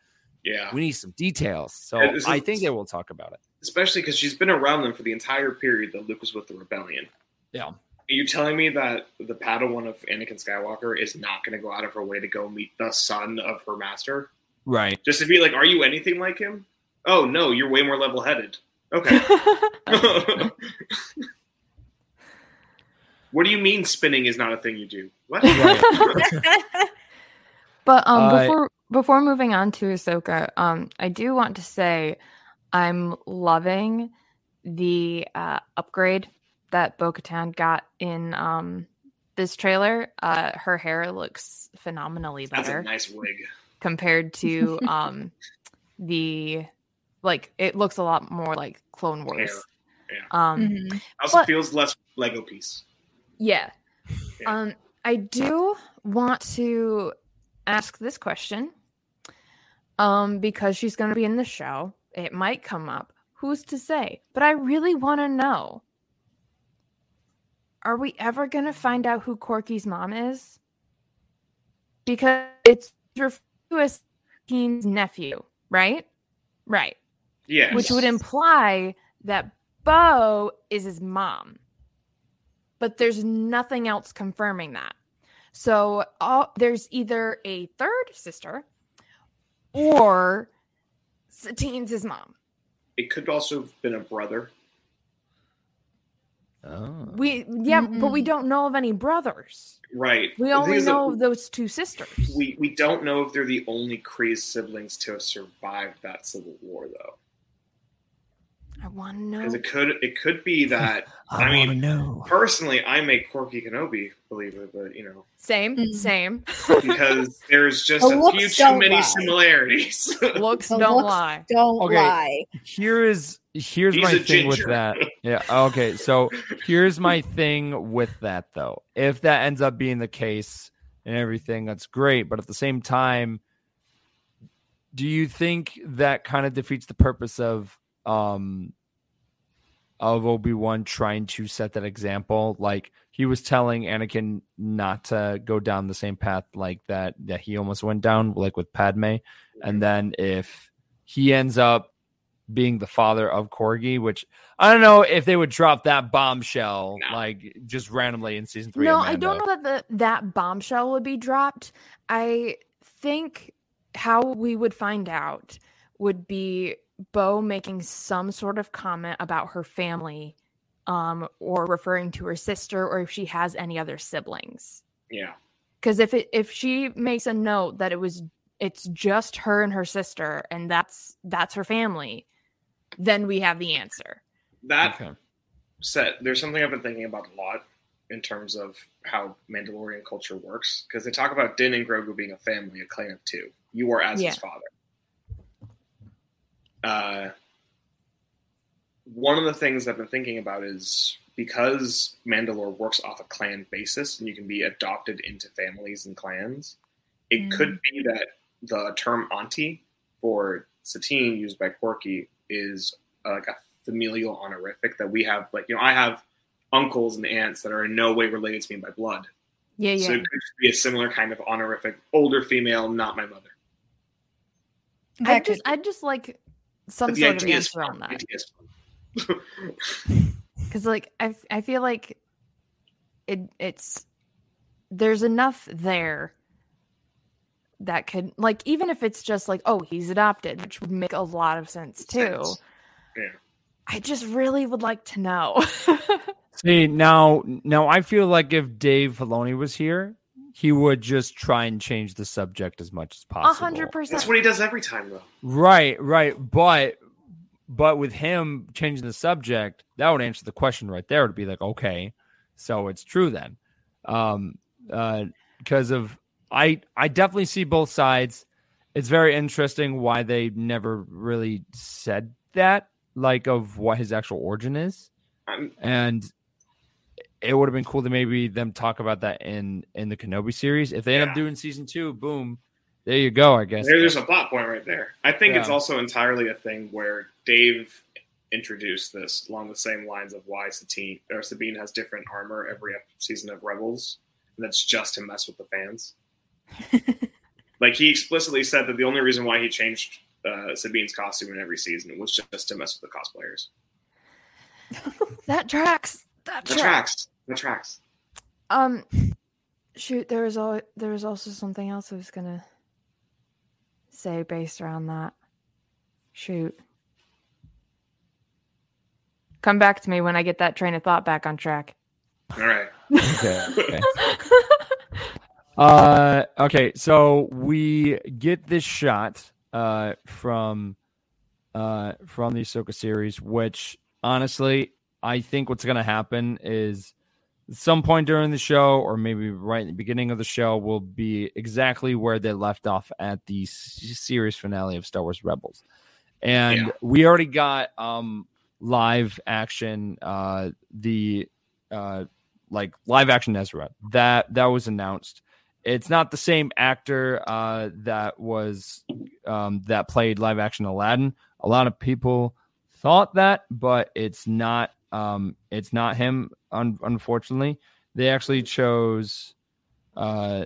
Yeah, we need some details so Yeah, I is- think they will talk about it especially because she's been around them for the entire period that Luke was with the rebellion. Yeah. Are you telling me that the Padawan of Anakin Skywalker is not going to go out of her way to go meet the son of her master? right Just to be like, are you anything like him? Oh no, you're way more level-headed. Okay. [laughs] [laughs] [laughs] what do you mean spinning is not a thing you do? What? [laughs] But um, Uh, before before moving on to Ahsoka, um, I do want to say I'm loving the uh, upgrade that Bo-Katan got in um this trailer. Uh, her hair looks phenomenally That's better a nice wig. compared to [laughs] um the like it looks a lot more like Clone Wars. Um, Mhm. Also But- feels less Lego piece. Yeah. Um, I do want to ask this question. Um, because she's gonna be in the show. It might come up. Who's to say? But I really want to know. Are we ever gonna find out who Korkie's mom is? Because it's referred to as Keen's nephew, right? Right. Yes. Which would imply that Bo is his mom. But there's nothing else confirming that. So all, there's either a third sister or Satine's his mom. It could also have been a brother. oh We yeah, but we don't know of any brothers. Right. We only know of those two sisters. we we don't know if they're the only crazed siblings to have survived that civil war though I want to know. because it could it could be [laughs] that I mean- wanna know personally i make Korkie kenobi believe it but you know Same, Mhm. same. because [laughs] there's just The a few too many lie. similarities [laughs] Looks The don't looks lie. Don't Okay. lie. here is here's He's my a thing with that. Yeah. Okay. So here's my thing with that though. If that ends up being the case and everything, that's great. But at the same time, do you think that kind of defeats the purpose of um of Obi Wan trying to set that example. Like he was telling Anakin not to go down the same path like that that he almost went down, like with Padme. And then if he ends up being the father of Korkie, which I don't know if they would drop that bombshell No. like just randomly in season three. No, of I don't know that the, that bombshell would be dropped. I think how we would find out would be Bo making some sort of comment about her family, um, or referring to her sister, or if she has any other siblings. Yeah. Because if it if she makes a note that it was it's just her and her sister, and that's that's her family, then we have the answer. That Okay. said, there's something I've been thinking about a lot in terms of how Mandalorian culture works because they talk about Din and Grogu being a family, a clan of two. You are as Yeah. his father. Uh, one of the things I've been thinking about is because Mandalore works off a clan basis and you can be adopted into families and clans, it Mm. could be that the term auntie for Satine used by Porky is uh, like a familial honorific that we have. Like, you know, I have uncles and aunts that are in no way related to me by blood. Yeah, yeah. So it could be a similar kind of honorific, older female, not my mother. I That just I just like some But the sort of answer fun. on that. idea is fun. [laughs] because like I I feel like it it's there's enough there that could like even if it's just like oh he's adopted which would make a lot of sense too Sense. Yeah. i just really would like to know [laughs] See now, now I feel like if Dave Filoni was here, he would just try and change the subject as much as a possible. hundred percent. That's what he does every time, though. Right, right, but but with him changing the subject, that would answer the question right there. Would be like, okay, so it's true then, um, uh, because of I I definitely see both sides. It's very interesting why they never really said that, like of what his actual origin is I'm, and it would have been cool to maybe them talk about that in in the Kenobi series. If they end up doing season two, boom, there you go. I guess. there, there's a plot point right there. I think it's also entirely a thing where Dave introduced this along the same lines of why Satine or Sabine has different armor every season of Rebels, and that's just to mess with the fans. [laughs] like he explicitly said that the only reason why he changed uh, Sabine's costume in every season was just to mess with the cosplayers. [laughs] that tracks that The tracks tracks. The tracks. um shoot there was al- there was also something else i was gonna say based around that shoot come back to me when i get that train of thought back on track All right. Okay, okay. [laughs] Uh, okay, so we get this shot uh from uh from the Ahsoka series, which honestly, I think what's gonna happen is at some point during the show, or maybe right in the beginning of the show, will be exactly where they left off at the series finale of Star Wars Rebels. And Yeah. we already got um live action uh the uh like live action Ezra. That that was announced. It's not the same actor uh, that was um, that played live action Aladdin. A lot of people thought that, but it's not. Um, it's not him. Un- unfortunately, they actually chose. Uh,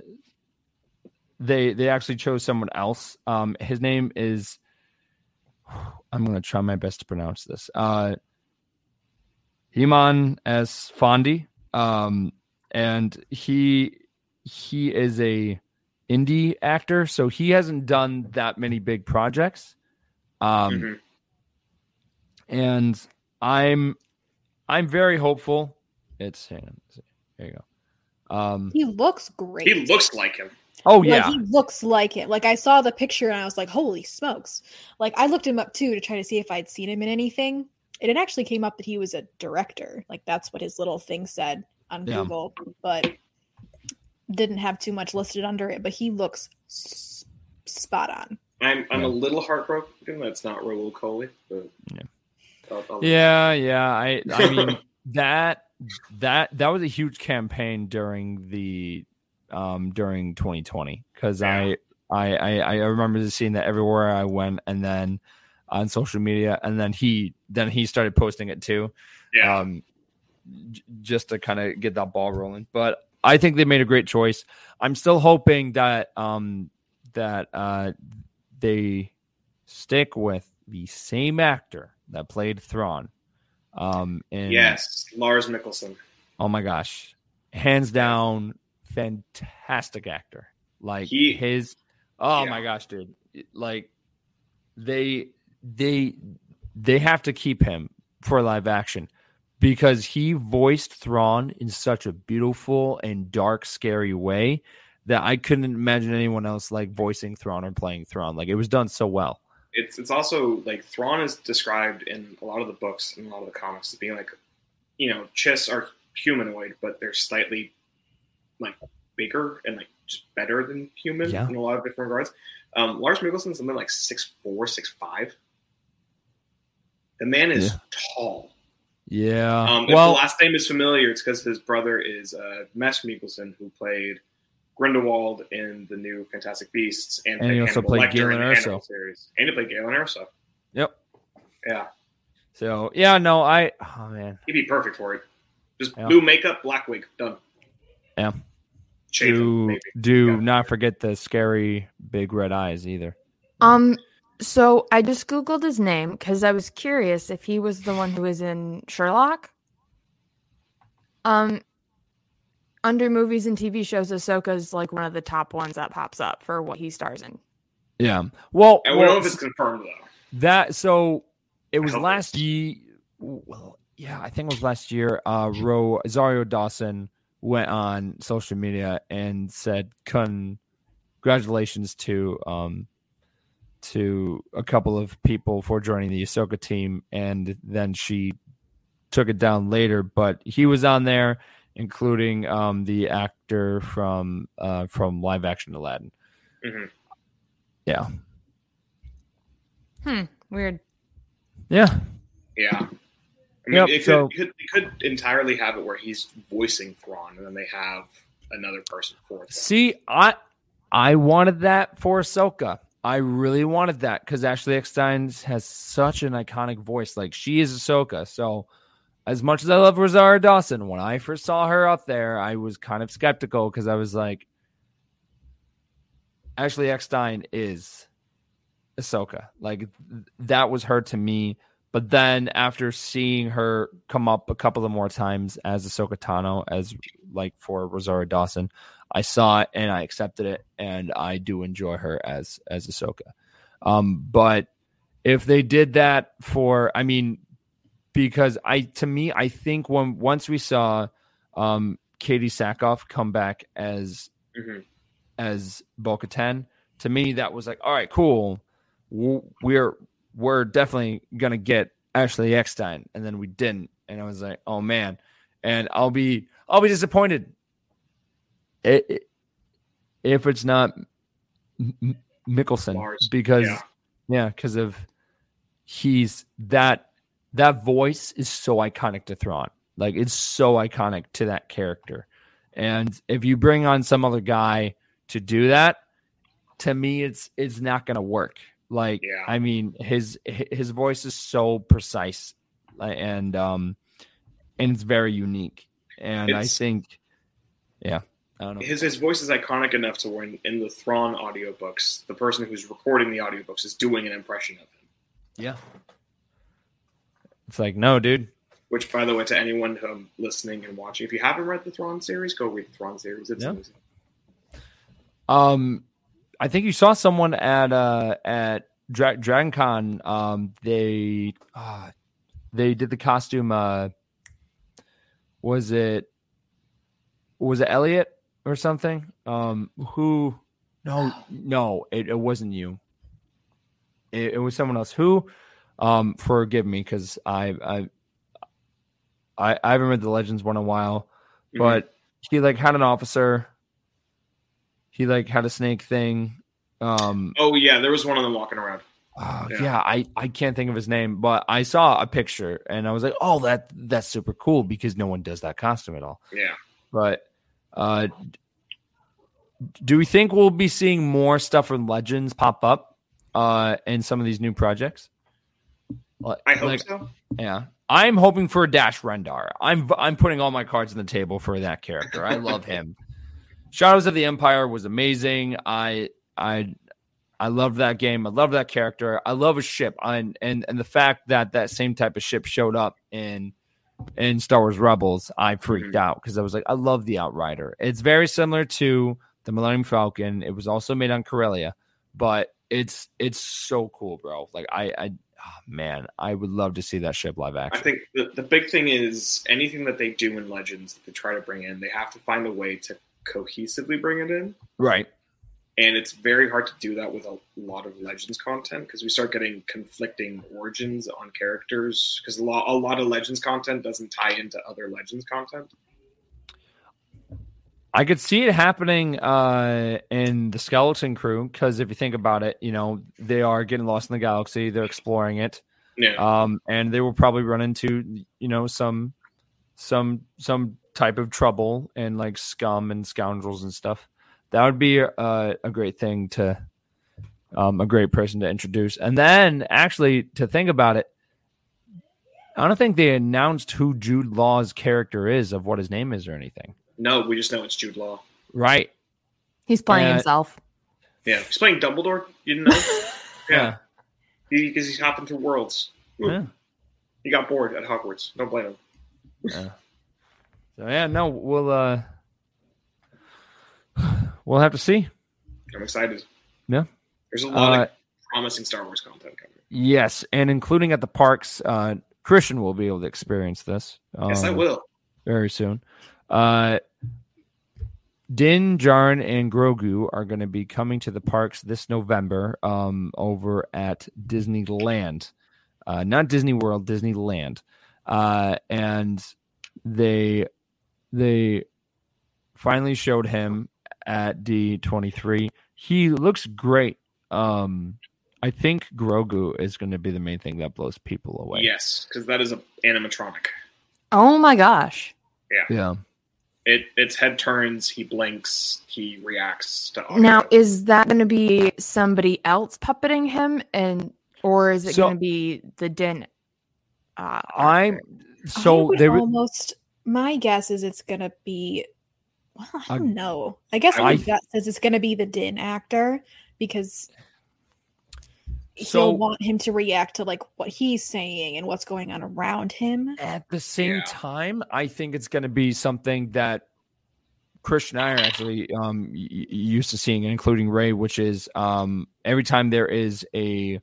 they they actually chose someone else. Um, his name is. I'm gonna try my best to pronounce this. Uh, Eman Esfandi um and he he is a indie actor so he hasn't done that many big projects um Mhm. and i'm i'm very hopeful it's hang on, there you go um he looks great. He looks like him. oh Like, yeah he looks like him. Like I saw the picture and I was like, "Holy smokes!" Like I looked him up too to try to see if I'd seen him in anything. And it actually came up that he was a director. Like that's what his little thing said on Yeah. Google, but didn't have too much listed under it. But he looks s- spot on. I'm I'm Yeah. a little heartbroken that's not Raul Coley, but Yeah. I'll- I'll- Yeah, yeah. I I mean [laughs] that that that was a huge campaign during the um during 2020 because I, I I I remember seeing that everywhere I went and then on social media and then he then he started posting it too. Yeah. um, j- just to kind of get that ball rolling. But I think they made a great choice. I'm still hoping that um, that uh, they stick with the same actor that played Thrawn. Um, and Yes, Lars Mikkelsen. oh my gosh, hands down, fantastic actor. Like He- his, oh Yeah. my gosh, dude, like they they they have to keep him for live action because he voiced Thrawn in such a beautiful and dark, scary way that I couldn't imagine anyone else like voicing Thrawn or playing Thrawn. Like it was done so well. It's it's also like Thrawn is described in a lot of the books and a lot of the comics as being like, you know, Chiss are humanoid, but they're slightly like bigger and like just better than human Yeah. in a lot of different regards. Um, Lars Mikkelsen's something like six four, six five. The man is Yeah. tall. Yeah. Um, if well, the last name is familiar, it's because his brother is uh, Mads Mikkelsen, who played Grindelwald in the new Fantastic Beasts, and, And he also Hannibal played Lecter in Galen Erso. Series, and he played Galen Erso. Yep. Yeah, so yeah, no, I oh man. he'd be perfect for it. Just Yeah. blue makeup, black wig, done. Yeah. Shave do maybe. do Yeah. not forget the scary big red eyes either. Um, so I just googled his name because I was curious if he was the one who was in Sherlock. Um, under movies and TV shows, Ahsoka is like one of the top ones that pops up for what he stars in. Yeah. Well, I don't well, know if it's confirmed though. that so it was last year. Well, yeah, I think it was last year. Uh, Rosario Dawson went on social media and said, "Congratulations to um to a couple of people for joining the Ahsoka team," and then she took it down later. But he was on there, including um the actor from uh from live action Aladdin. Mhm. Yeah, Hmm. Weird. yeah. Yeah. I mean, Yep, it could, so- could they could entirely have it where he's voicing Thrawn, and then they have another person for Thrawn. See, I I wanted that for Ahsoka. I really wanted that because Ashley Eckstein has such an iconic voice. Like she is Ahsoka. So as much as I love Rosario Dawson, when I first saw her up there, I was kind of skeptical because I was like, Ashley Eckstein is Ahsoka. Like th- that was her to me. But then after seeing her come up a couple of more times as Ahsoka Tano, as like for Rosario Dawson, I saw it and I accepted it, and I do enjoy her as as Ahsoka. Um, but if they did that for, I mean, because I to me, I think when once we saw um, Katee Sackhoff come back as Mhm. as Bo to me that was like, all right, cool. We're we're definitely gonna get Ashley Eckstein, and then we didn't, and I was like, oh man, and I'll be I'll be disappointed it, it- if it's not M- Mikkelsen Lars, because yeah. yeah, because of he's that that voice is so iconic to Thrawn. Like it's so iconic to that character. And if you bring on some other guy to do that, to me it's it's not going to work. Like Yeah. I mean his his voice is so precise and um and it's very unique. And I think yeah, I don't know. His his voice is iconic enough to where in, in the Thrawn audiobooks, the person who's recording the audiobooks is doing an impression of him. Yeah. It's like, no, dude. Which, by the way, to anyone um, listening and watching, if you haven't read the Thrawn series, go read the Thrawn series. It's Yeah. amazing. Um, I think you saw someone at uh at Dra- Dragon Con. Um, they uh, they did the costume. Uh, was it was it Elliot or something? Um, who? No, no, it, it wasn't you. It, it was someone else. Who? Um, forgive me because I I I I haven't read the Legends one in a while, Mhm. but he like had an officer. He like had a snake thing. Um, oh yeah, there was one of them walking around. uh, Yeah. yeah. I I can't think of his name, but I saw a picture and I was like, oh, that that's super cool because no one does that costume at all. Yeah, But uh, do we think we'll be seeing more stuff from Legends pop up uh in some of these new projects? Like- I hope like- so. Yeah, I'm hoping for a Dash Rendar. I'm I'm putting all my cards on the table for that character. I love him. [laughs] Shadows of the Empire was amazing. I I I love that game. I love that character. I love a ship. and and and the fact that that same type of ship showed up in in Star Wars Rebels, I freaked Mhm. out because I was like, I love the Outrider. It's very similar to the Millennium Falcon. It was also made on Corellia, but it's it's so cool, bro. Like I I oh, man, I would love to see that ship live action. I think the, the big thing is anything that they do in Legends that they try to bring in, they have to find a way to cohesively bring it in. right. And it's very hard to do that with a lot of Legends content because we start getting conflicting origins on characters because a lot, a lot of Legends content doesn't tie into other Legends content. I could see it happening uh, in the Skeleton Crew because if you think about it, you know they are getting lost in the galaxy. They're exploring it, Yeah. um, and they will probably run into you know some some some type of trouble and like scum and scoundrels and stuff. That would be uh, a great thing to um, a great person to introduce. And then actually to think about it, I don't think they announced who Jude Law's character is of what his name is or anything. No, we just know it's Jude Law. Right. He's playing Uh, himself. Yeah. He's playing Dumbledore. You didn't know? [laughs] Yeah. Because he's hopping through worlds. Yeah. He got bored at Hogwarts. Don't blame him. So yeah, no, we'll uh [sighs] we'll have to see. I'm excited. Yeah. There's a lot Uh, of promising Star Wars content coming. yes, and including at the parks, uh Christian will be able to experience this. Yes, I um, will. very soon. Uh Din Djarin, and Grogu are going to be coming to the parks this November um, over at Disneyland. Uh, not Disney World, Disneyland. Uh, and they they finally showed him at D23. He looks great. Um, I think Grogu is going to be the main thing that blows people away. Yes, because that is a animatronic. Oh my gosh. Yeah. Yeah. It its head turns, he blinks, he reacts to audio. Now, is that going to be somebody else puppeting him, and or is it So- going to be the Din? Uh, I'm actor? I so they were almost. My guess is it's gonna be. Well, I I- don't know. I guess my would- gut says it's gonna be the Din actor because So- he'll want him to react to like what he's saying and what's going on around him. At the same Yeah. time, I think it's going to be something that Christian and I are actually um, y- y- used to seeing, including Ray, which is um, every time there is a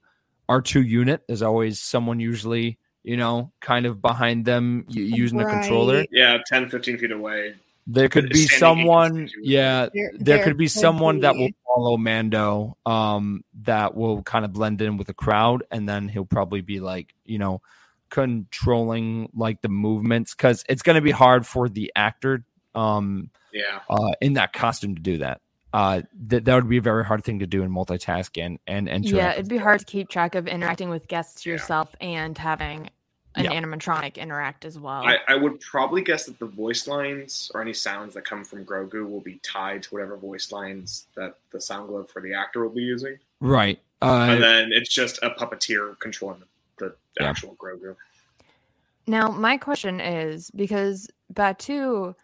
R2 unit, there's always someone usually, you know, kind of behind them y- using the controller. Yeah, 10, 15 feet away. There could be someone, yeah, There, there could be someone that will follow Mando um that will kind of blend in with the crowd and then he'll probably be like, you know, controlling like the movements cuz it's going to be hard for the actor um Yeah. uh in that costume to do that. Uh that that would be a very hard thing to do in multitask and and and yeah, it'd be hard to keep track of interacting with guests Yeah. yourself and having an Yeah. animatronic interact as well. I, I would probably guess that the voice lines or any sounds that come from Grogu will be tied to whatever voice lines that the sound glove for the actor will be using. right. Uh and then it's just a puppeteer controlling the, the Yeah. actual Grogu. Now, my question is because Batuu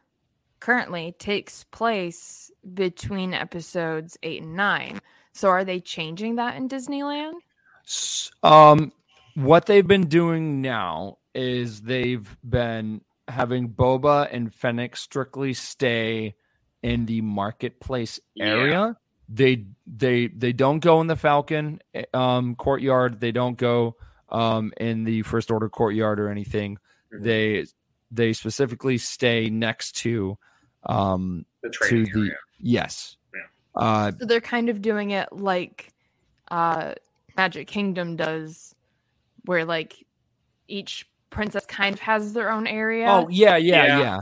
currently takes place between episodes eight and nine. So are they changing that in Disneyland? Um, what they've been doing now is they've been having Boba and Fennec strictly stay in the marketplace Yeah. area. They they they don't go in the Falcon eh, um courtyard. They don't go um in the First Order courtyard or anything. Mhm. They they specifically stay next to um The to the area. yes. Yeah. Uh So they're kind of doing it like uh Magic Kingdom does, where like each princess kind of has their own area. oh yeah, yeah, Yeah. yeah.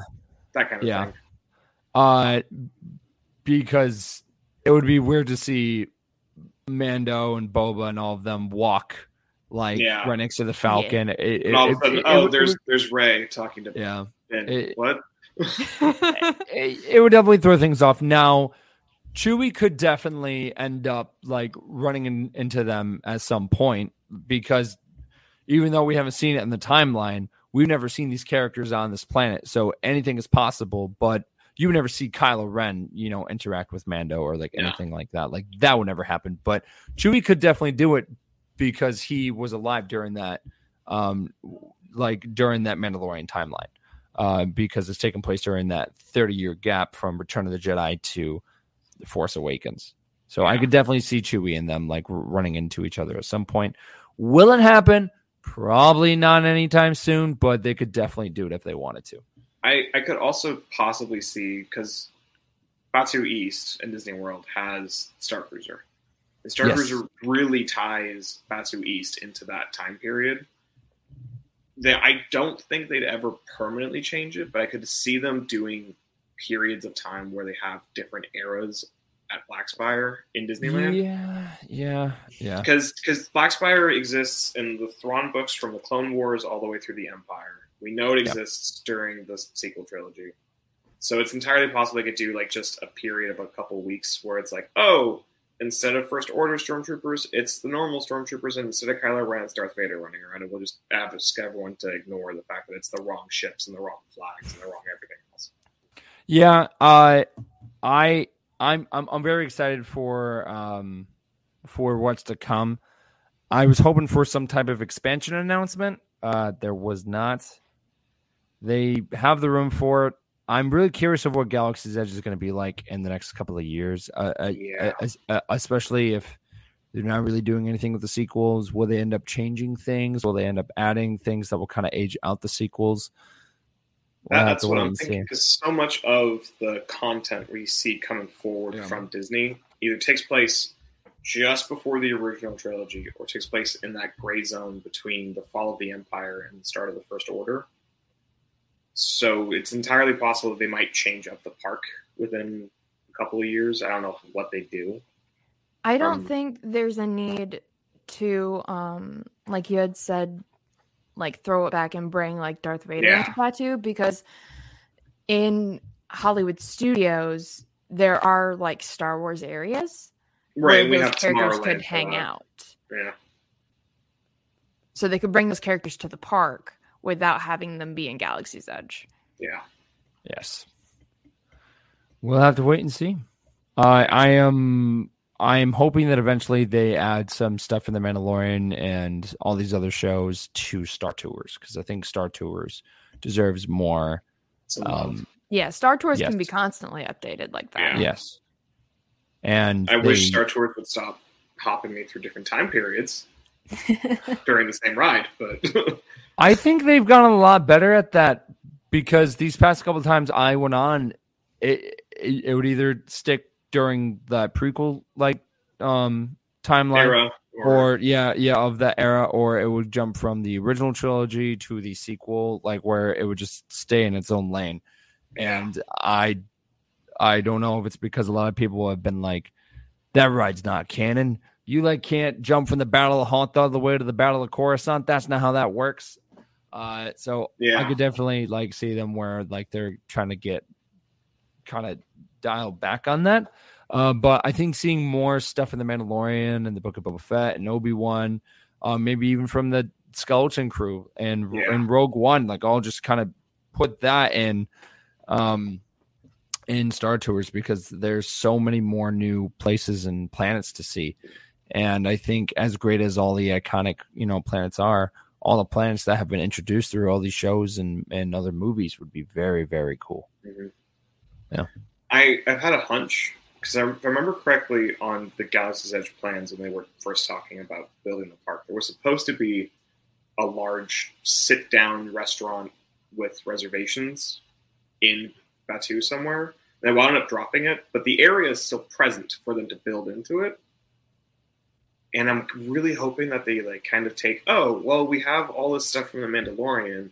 That kind of Yeah. thing. uh because it would be weird to see Mando and Boba and all of them walk like Yeah. right next to the Falcon. It, it, all of a sudden, it- oh, it would- there's there's Rey talking to yeah, Ben. it- what? [laughs] it, it would definitely throw things off. Now, Chewie could definitely end up like running in, into them at some point because even though we haven't seen it in the timeline, we've never seen these characters on this planet, so anything is possible. But you would never see Kylo Ren, you know, interact with Mando or like Yeah. anything like that. Like that would never happen. But Chewie could definitely do it because he was alive during that, um, like during that Mandalorian timeline, uh, because it's taken place during that 30 year gap from Return of the Jedi to The Force Awakens. So I could definitely see Chewie and them like running into each other at some point. Will it happen? Probably not anytime soon, but they could definitely do it if they wanted to. I, I could also possibly see because Batuu East in Disney World has Star Cruiser. And Star Yes. Cruiser really ties Batuu East into that time period. They, I don't think they'd ever permanently change it, but I could see them doing periods of time where they have different eras at Blackspire in Disneyland. Yeah, yeah, yeah. because because Blackspire exists in the Thrawn books from the Clone Wars all the way through the Empire. We know it Yep. exists during the sequel trilogy, so it's entirely possible they could do like just a period of a couple weeks where it's like, oh, instead of First Order stormtroopers, it's the normal stormtroopers, and instead of Kylo Ren, it's Darth Vader running around, and we'll just ask everyone to ignore the fact that it's the wrong ships and the wrong flags and the wrong everything else. Yeah, uh, I I'm I'm I'm very excited for um for what's to come. I was hoping for some type of expansion announcement. Uh, there was not. They have the room for it. I'm really curious of what Galaxy's Edge is going to be like in the next couple of years. Uh, uh, Yeah. uh, especially if they're not really doing anything with the sequels. Will they end up changing things? Will they end up adding things that will kind of age out the sequels? We'll That- that's what I'm thinking because so much of the content we see coming forward Yeah. from Disney either takes place just before the original trilogy or takes place in that gray zone between the fall of the Empire and the start of the First Order. So it's entirely possible that they might change up the park within a couple of years. I don't know what they do. I don't Um, think there's a need to, um, like you had said, like throw it back and bring like Darth Vader Yeah. into Batuu because in Hollywood studios there are like Star Wars areas Right, where those characters could hang out. Yeah. So they could bring those characters to the park without having them be in Galaxy's Edge. Yeah. Yes. We'll have to wait and see. Uh, I am I am hoping that eventually they add some stuff in the Mandalorian and all these other shows to Star Tours because I think Star Tours deserves more. Um, Yeah, Star Tours can be constantly updated like that. Yeah. yes. And I wish Star Tours would stop hopping me through different time periods [laughs] during the same ride, but [laughs] I think they've gotten a lot better at that because these past couple of times I went on, it, it, it would either stick during that prequel like um timeline? Era or yeah yeah of that era or it would jump from the original trilogy to the sequel like where it would just stay in its own lane. And i i don't know if it's because a lot of people have been like that ride's not canon. You like can't jump from the battle of Hoth all the way to the battle of coruscant. That's not how that works. Uh so Yeah. i could definitely like see them where like they're trying to get kind of dial back on that uh, but I think seeing more stuff in the Mandalorian and the Book of Boba Fett and Obi Wan, uh, maybe even from the Skeleton Crew and Yeah. and Rogue One, like I'll just kind of put that in, um, in Star Tours because there's so many more new places and planets to see, and I think as great as all the iconic you know planets are, all the planets that have been introduced through all these shows and and other movies would be very very cool. Mhm. Yeah. I, I've had a hunch because I, remember correctly on the Galaxy's Edge plans when they were first talking about building the park, there was supposed to be a large sit down restaurant with reservations in Batuu somewhere. They wound up dropping it, but the area is still present for them to build into it. And I'm really hoping that they like kind of take, oh, well, we have all this stuff from the Mandalorian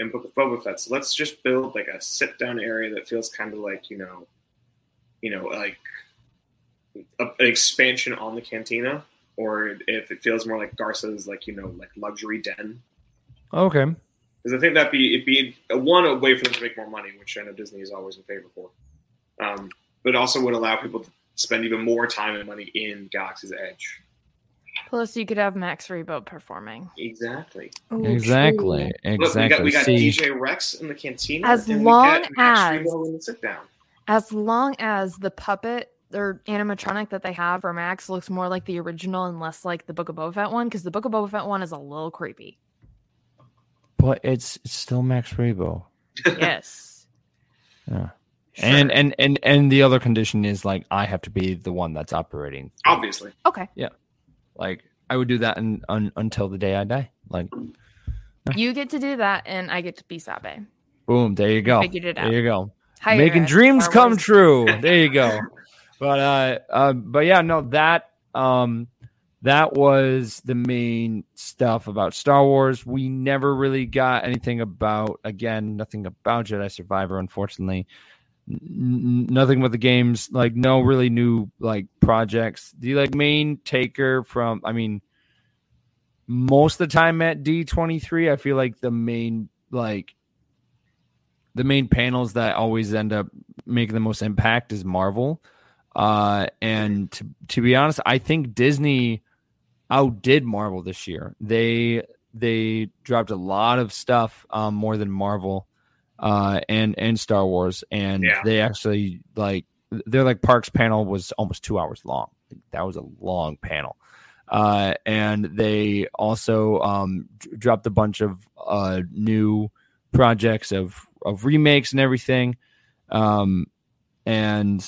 and Book of Boba Fett, so let's just build like a sit down area that feels kind of like you know, you know, like a, an expansion on the cantina, or if it feels more like Garsa's, like you know, like luxury den. Okay. Because I think that'd be it'd be one a way for them to make more money, which I know Disney is always in favor for. Um, but also would allow people to spend even more time and money in Galaxy's Edge. Plus, you could have Max Rebo performing. Exactly. Oh, exactly. true. Look, we got Exactly. we got See, DJ Rex in the cantina. As long we get Max as- Rebo in the sit down. As long as the puppet or animatronic that they have for Max looks more like the original and less like the Book of Boba Fett one, because the Book of Boba Fett one is a little creepy. but it's, it's still Max Rebo. [laughs] Yes. Yeah. And and and and the other condition is like I have to be the one that's operating. Obviously. Okay. Like I would do that un, un, until the day I die. Like You get to do that, and I get to be Sabe. boom, there you go. Figured it out. There you go. Making dreams come true. [laughs] There you go. but uh, uh but yeah, no that um that was the main stuff about Star Wars. We never really got anything about again, nothing about Jedi Survivor unfortunately. Nothing with the games, like no really new like projects. The like main taker from I mean most of the time at D23, I feel like the main like the main panels that always end up making the most impact is Marvel. Uh, and to, to be honest, I think Disney outdid Marvel this year. They they dropped a lot of stuff um, more than Marvel uh, and and Star Wars, and Yeah. they actually like their like Parks panel was almost two hours long. That was a long panel. Uh, and they also um, d- dropped a bunch of uh, new projects of of remakes and everything. Um, and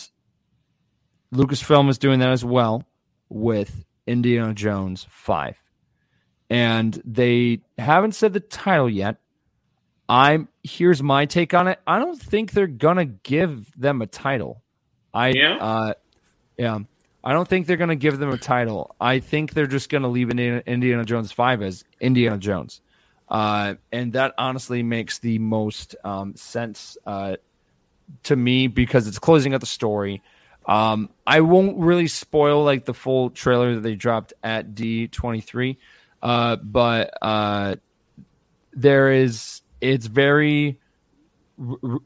Lucasfilm is doing that as well with Indiana Jones 5. And they haven't said the title yet. I'm here's my take on it. I don't think they're gonna give them a title. I Yeah? uh yeah. I don't think they're gonna give them a title. I think they're just gonna leave Indiana, Indiana Jones 5 as Indiana Jones. Uh, and that honestly makes the most um, sense uh, to me because it's closing out the story. Um, I won't really spoil like the full trailer that they dropped at D23, uh, but uh, there is it's very r- r-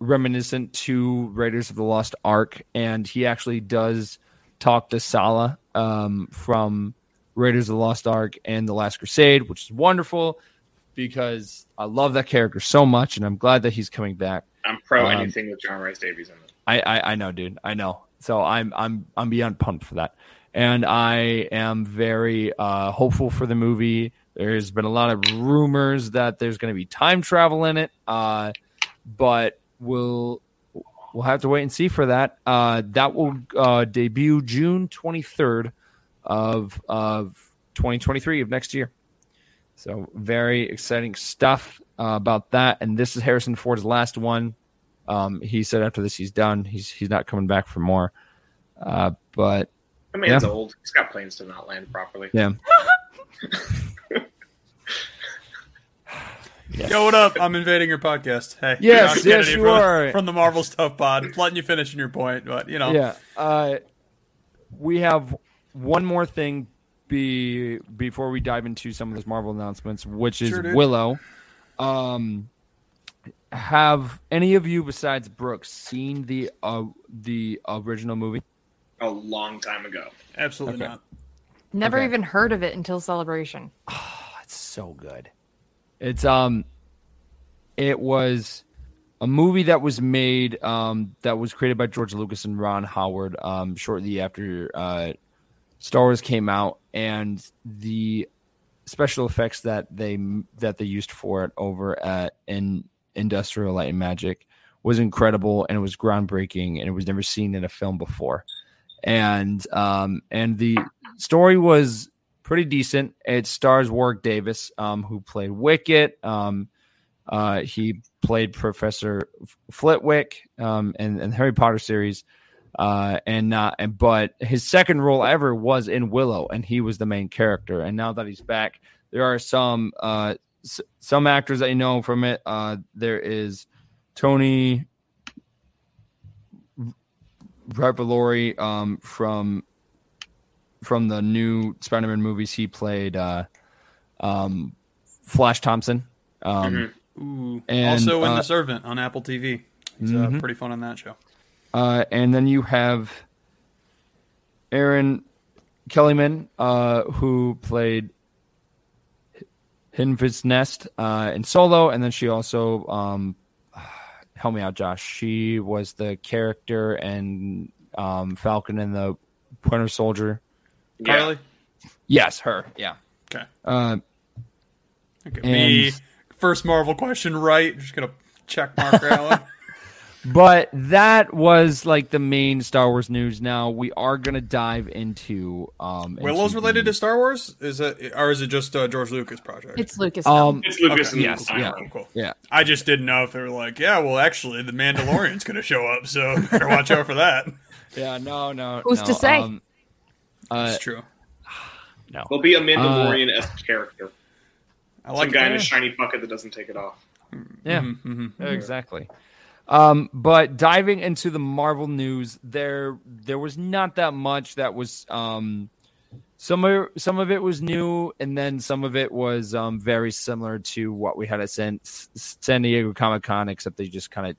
reminiscent to Raiders of the Lost Ark, and he actually does talk to Sallah um, from Raiders of the Lost Ark and The Last Crusade, which is wonderful because I love that character so much, and I'm glad that he's coming back. I'm pro Um, anything with John Rhys-Davies in it. I, I I know, dude. I know. So I'm I'm I'm beyond pumped for that, and I am very uh, hopeful for the movie. There's been a lot of rumors that there's going to be time travel in it, uh, but we'll we'll have to wait and see for that. Uh, that will uh, debut June 23rd of of 2023 of next year. So very exciting stuff uh, about that. And this is Harrison Ford's last one. Um, he said after this he's done. He's he's not coming back for more. Uh, but The man's Yeah. old. He's got planes to not land properly. yeah, [laughs] Yo, what up? I'm invading your podcast. Hey, Yes, yes, Kennedy you from, are. from the Marvel Stuff Pod. Letting you finish in your point, but you know, yeah. Uh, we have one more thing be before we dive into some of those Marvel announcements, which is Sure. Willow. Um, have any of you besides Brooks seen the uh, the original movie? A long time ago. absolutely Okay. not. Never Okay. even heard of it until Celebration. [sighs] So good. It's um it was a movie that was made um that was created by George Lucas and Ron Howard um shortly after uh Star Wars came out and the special effects that they that they used for it over at in Industrial Light and Magic was incredible and it was groundbreaking and it was never seen in a film before. And um and the story was pretty decent. It stars Warwick Davis, um, who played Wicket. Um, uh, he played Professor Flitwick um, in, in the Harry Potter series, uh, and not. And but his second role ever was in Willow, and he was the main character. And now that he's back, there are some uh, s- some actors that you know from it. Uh, there is Tony Revolori um, from from the new Spider-Man movies. He played uh, um, Flash Thompson. Um, Mhm. Ooh. And, also in uh, The Servant on Apple TV. He's uh, pretty fun on that show. uh, and then you have Erin Kellyman, uh, who played Enfys Nest uh, in Solo, and then she also um, [sighs] help me out, Josh. She was the character and um, Falcon and the Winter Soldier. Yeah. Karli. Yes, her. Yeah. Okay. Uh, Okay. And- Me. First Marvel question right. Just gonna check mark that [laughs] but that was like the main Star Wars news. Now we are gonna dive into um Willow's into related the- to Star Wars? Is it or is it just a George Lucas project? It's Lucas. um It's Lucas Okay, and yes, Simon. yeah. Cool, cool. yeah. I just didn't know if they were like, yeah, well, actually, the Mandalorian's going to show up, so better watch out for that. [laughs] Yeah, no, no. Who's no, to say? Um, uh, That's true. no. There'll be a Mandalorian esque character. I Some like guy in a shiny bucket that doesn't take it off. Yeah, Mhm, mhm. exactly. Um, but diving into the Marvel news, there there was not that much that was um, some of some of it was new, and then some of it was um, very similar to what we had at San, San Diego Comic Con, except they just kind of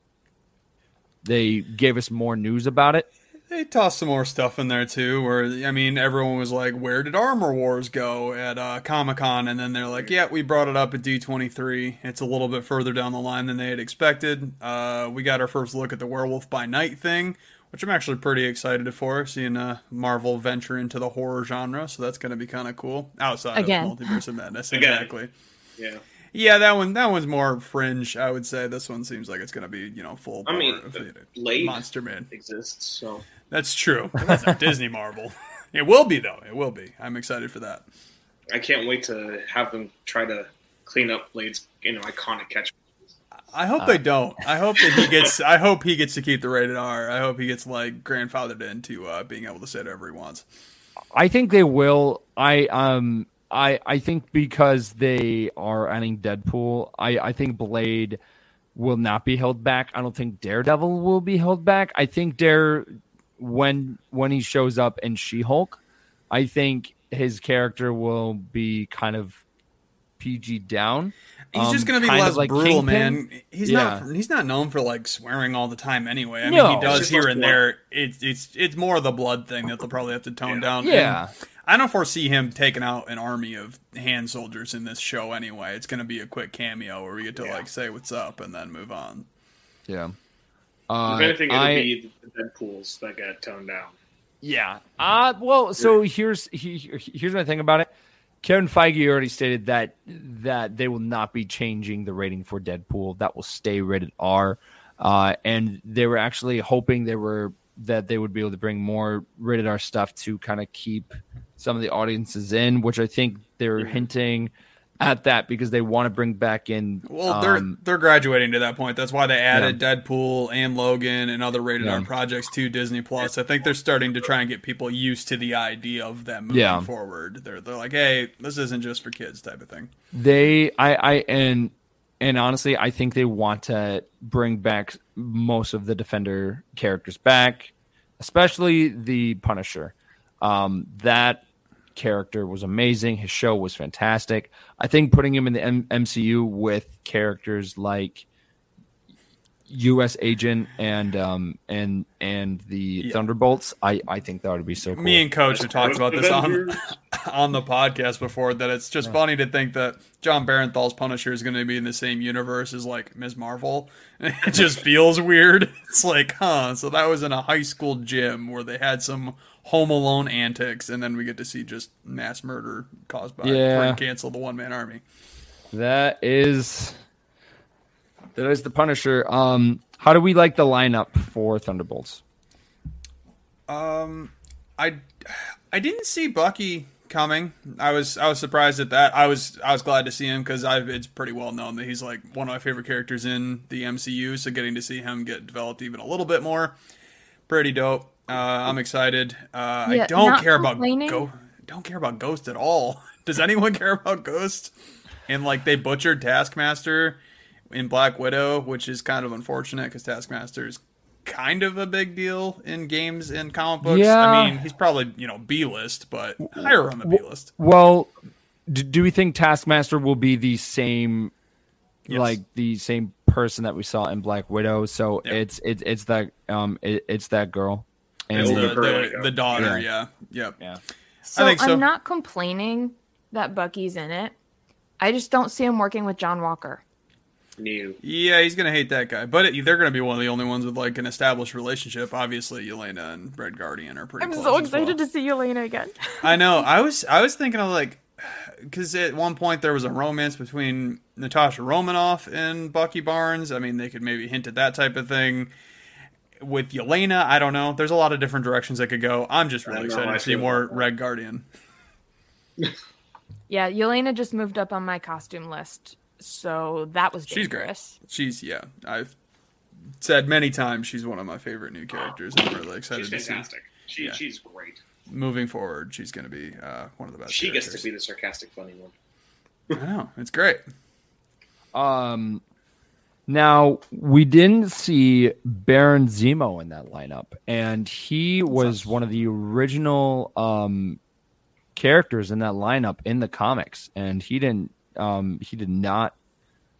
they gave us more news about it. They tossed some more stuff in there too, where I mean, everyone was like, "Where did Armor Wars go at uh, Comic Con?" And then they're like, "Yeah, we brought it up at D twenty three. It's a little bit further down the line than they had expected. Uh, we got our first look at the Werewolf by Night thing, which I'm actually pretty excited for, seeing uh, Marvel venture into the horror genre. So that's going to be kind of cool. Outside Again. of Multiverse of Madness, Again. exactly. Yeah. Yeah, that one that one's more fringe. I would say this one seems like it's going to be you know full. I mean, bore of it. Blade Monster Man. exists, so That's true. That's [laughs] not Disney Marvel. It will be though. It will be. I'm excited for that. I can't wait to have them try to clean up Blade's you know iconic catch. I hope they don't. I hope that he gets. I hope he gets to keep the rated R. I hope he gets like grandfathered into uh, being able to say whatever he wants. I think they will. I um I I think because they are adding Deadpool, I I think Blade will not be held back. I don't think Daredevil will be held back. I think Dare when when he shows up in She-Hulk, I think his character will be kind of PG down. He's Um, just gonna be less like brutal, Kingpin. man. He's Yeah. not. He's not known for like swearing all the time anyway. I No. mean, he does here and blood. there. It's it's it's more of the blood thing that they'll probably have to tone Yeah. down. Yeah. And I don't foresee him taking out an army of hand soldiers in this show anyway. It's gonna be a quick cameo where we get to Yeah. like say what's up and then move on. Yeah. If Uh, anything, it'll I- be the Deadpool's that get toned down. Yeah. Uh well, so here's he, here's my thing about it. Kevin Feige already stated that that they will not be changing the rating for Deadpool. That will stay rated R. Uh, and they were actually hoping they were that they would be able to bring more rated R stuff to kind of keep some of the audiences in, which I think they're hinting at that because they want to bring back in. Well, they're um, they're graduating to that point. That's why they added Deadpool and Logan and other rated R projects to Disney Plus. I think they're starting to try and get people used to the idea of them moving Yeah. forward. They're they're like, hey, this isn't just for kids type of thing. They, I, I, and and honestly, I think they want to bring back most of the Defender characters back, especially the Punisher. Um, that character was amazing. His show was fantastic. I think putting him in the M- MCU with characters like U.S. Agent and um and and the Yeah. Thunderbolts, I I think that would be so cool. Me and Coach have talked about this on [laughs] on the podcast before. That it's just funny to think that Jon Bernthal's Punisher is going to be in the same universe as like Ms. Marvel. [laughs] It just [laughs] feels weird. It's like, huh? So that was in a high school gym where they had some Home Alone antics, and then we get to see just mass murder caused by Yeah. Frank Castle, the one man army. That is that is the Punisher. Um, how do we like the lineup for Thunderbolts? Um, I I didn't see Bucky coming. I was I was surprised at that. I was I was glad to see him because I've it's pretty well known that he's like one of my favorite characters in the MCU. So getting to see him get developed even a little bit more, pretty dope. Uh, I'm excited. Uh, I don't care about. Go- don't care about Ghost at all. [laughs] Does anyone [laughs] care about Ghost? And like they butchered Taskmaster in Black Widow, which is kind of unfortunate because Taskmaster is kind of a big deal in games and comic books. Yeah. I mean, he's probably you know B list, but higher on the B list. Well, do, do we think Taskmaster will be the same, Yes. like the same person that we saw in Black Widow? So Yeah. it's it's it's that um it, it's that girl. And It's Older the, girl, the, yeah. the daughter, Yeah. yeah, yep. Yeah. So, think so. I'm not complaining that Bucky's in it. I just don't see him working with John Walker. New. Yeah, he's gonna hate that guy, but it, they're gonna be one of the only ones with like an established relationship. Obviously, Yelena and Red Guardian are pretty. I'm close so as well. excited to see Yelena again. [laughs] I know. I was I was thinking of like because at one point there was a romance between Natasha Romanoff and Bucky Barnes. I mean, they could maybe hint at that type of thing. With Yelena, I don't know. There's a lot of different directions they could go. I'm just really excited to see more. Red Guardian. [laughs] [laughs] Yeah, Yelena just moved up on my costume list, so that was She's great. She's yeah. I've said many times she's one of my favorite new characters. I'm really excited She's to see. fantastic. She, Yeah. She's great. Moving forward, she's going to be uh, one of the best. She gets to be the sarcastic, funny one. I know it's great. Um, now we didn't see Baron Zemo in that lineup, and he was one of the original um characters in that lineup in the comics, and he didn't um he did not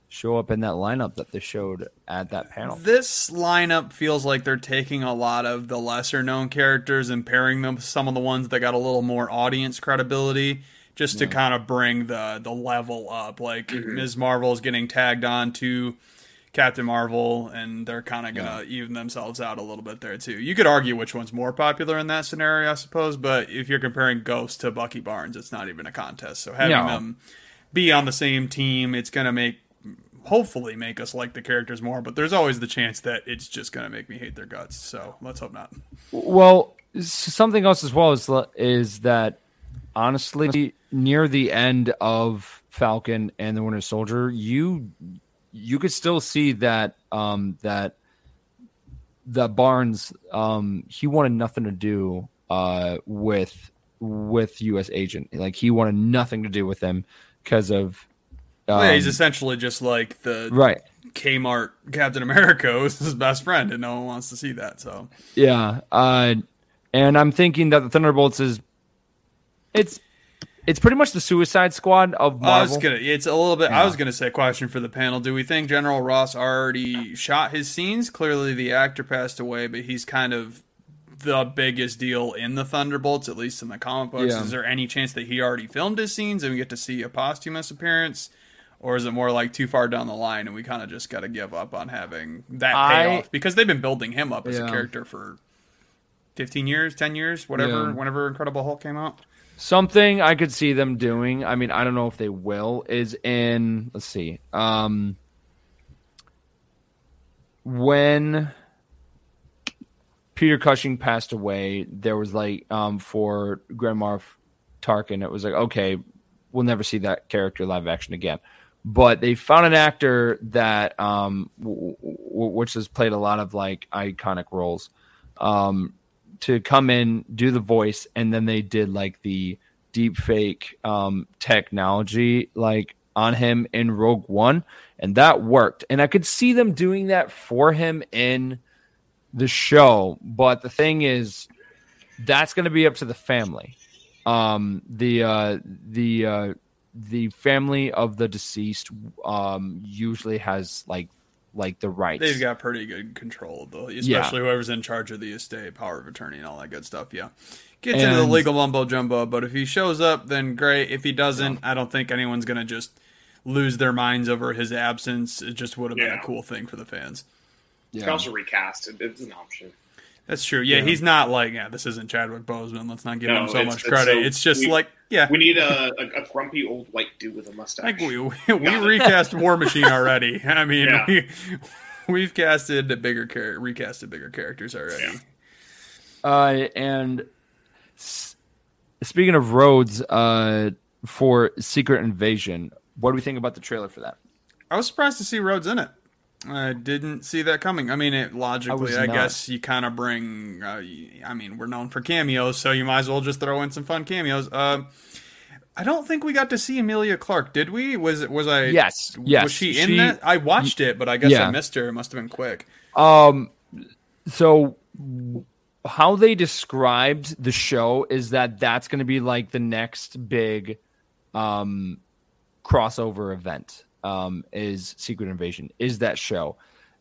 show up in that lineup that they showed at that panel. This lineup feels like they're taking a lot of the lesser known characters and pairing them with some of the ones that got a little more audience credibility just to kind of bring the the level up. Like Ms. Marvel is getting tagged on to Captain Marvel and they're kind of going to even themselves out a little bit there too. You could argue which one's more popular in that scenario, I suppose, but if you're comparing Ghost to Bucky Barnes, it's not even a contest. So having No. them be on the same team, it's going to make hopefully make us like the characters more, but there's always the chance that it's just going to make me hate their guts. So let's hope not. Well, something else as well is is that honestly, near the end of Falcon and the Winter Soldier, you you could still see that um, that that Barnes um, he wanted nothing to do uh, with with U.S. agent. Like he wanted nothing to do with them because of. Well, yeah, he's um, essentially just like the right. Kmart Captain America [laughs] who's his best friend, and no one wants to see that. So Yeah, uh, and I'm thinking that the Thunderbolts is it's it's pretty much the Suicide Squad of Marvel. I was gonna. It's a little bit. I was gonna say question for the panel. Do we think General Ross already shot his scenes? Clearly, the actor passed away, but he's kind of the biggest deal in the Thunderbolts, at least in the comic books. Yeah. Is there any chance that he already filmed his scenes and we get to see a posthumous appearance? Or is it more like too far down the line and we kind of just got to give up on having that I- payoff? Because they've been building him up as a character for 15 years, 10 years, whatever, Yeah. whenever Incredible Hulk came out. Something I could see them doing. I mean, I don't know if they will. Is in let's see. Um, when Peter Cushing passed away, there was like um for Grand Moff Tarkin, it was like okay, we'll never see that character live action again. But they found an actor that um w- w- which has played a lot of like iconic roles. Um, to come in, do the voice, and then they did like the deep fake um, technology like on him in Rogue One, and that worked. And I could see them doing that for him in the show. But the thing is, that's going to be up to the family. Um, the uh, the uh, the family of the deceased um, usually has like like the rights. They've got pretty good control, though, especially whoever's in charge of the estate, power of attorney, and all that good stuff. Yeah, gets into the legal mumbo jumbo, but if he shows up, then great. If he doesn't, I don't think anyone's gonna just lose their minds over his absence. It just would have been a cool thing for the fans. You can also recast. It, it's an option. That's true. Yeah, he's not like, yeah, this isn't Chadwick Boseman. Let's not give No, him so it's- much it's credit. so- it's just we- like, yeah, We need a, [laughs] a, a grumpy old white dude with a mustache. Like we we, we recast War Machine already. [laughs] I mean, Yeah. we we've casted bigger char- recasted bigger characters already. Yeah. Uh, and s- speaking of roads, uh, for Secret Invasion, what do we think about the trailer for that? I was surprised to see Rhodes in it. I didn't see that coming. I mean, it logically, was I, guess you kind of bring. Uh, I mean, we're known for cameos, so you might as well just throw in some fun cameos. Uh, I don't think we got to see Emilia Clarke, did we? Was it? was I? Yes, yes, Was she in she- that? I watched it, but I guess Yeah. I missed her. It must have been quick. Um, so how they described the show is that that's going to be like the next big um crossover event um is secret invasion is that show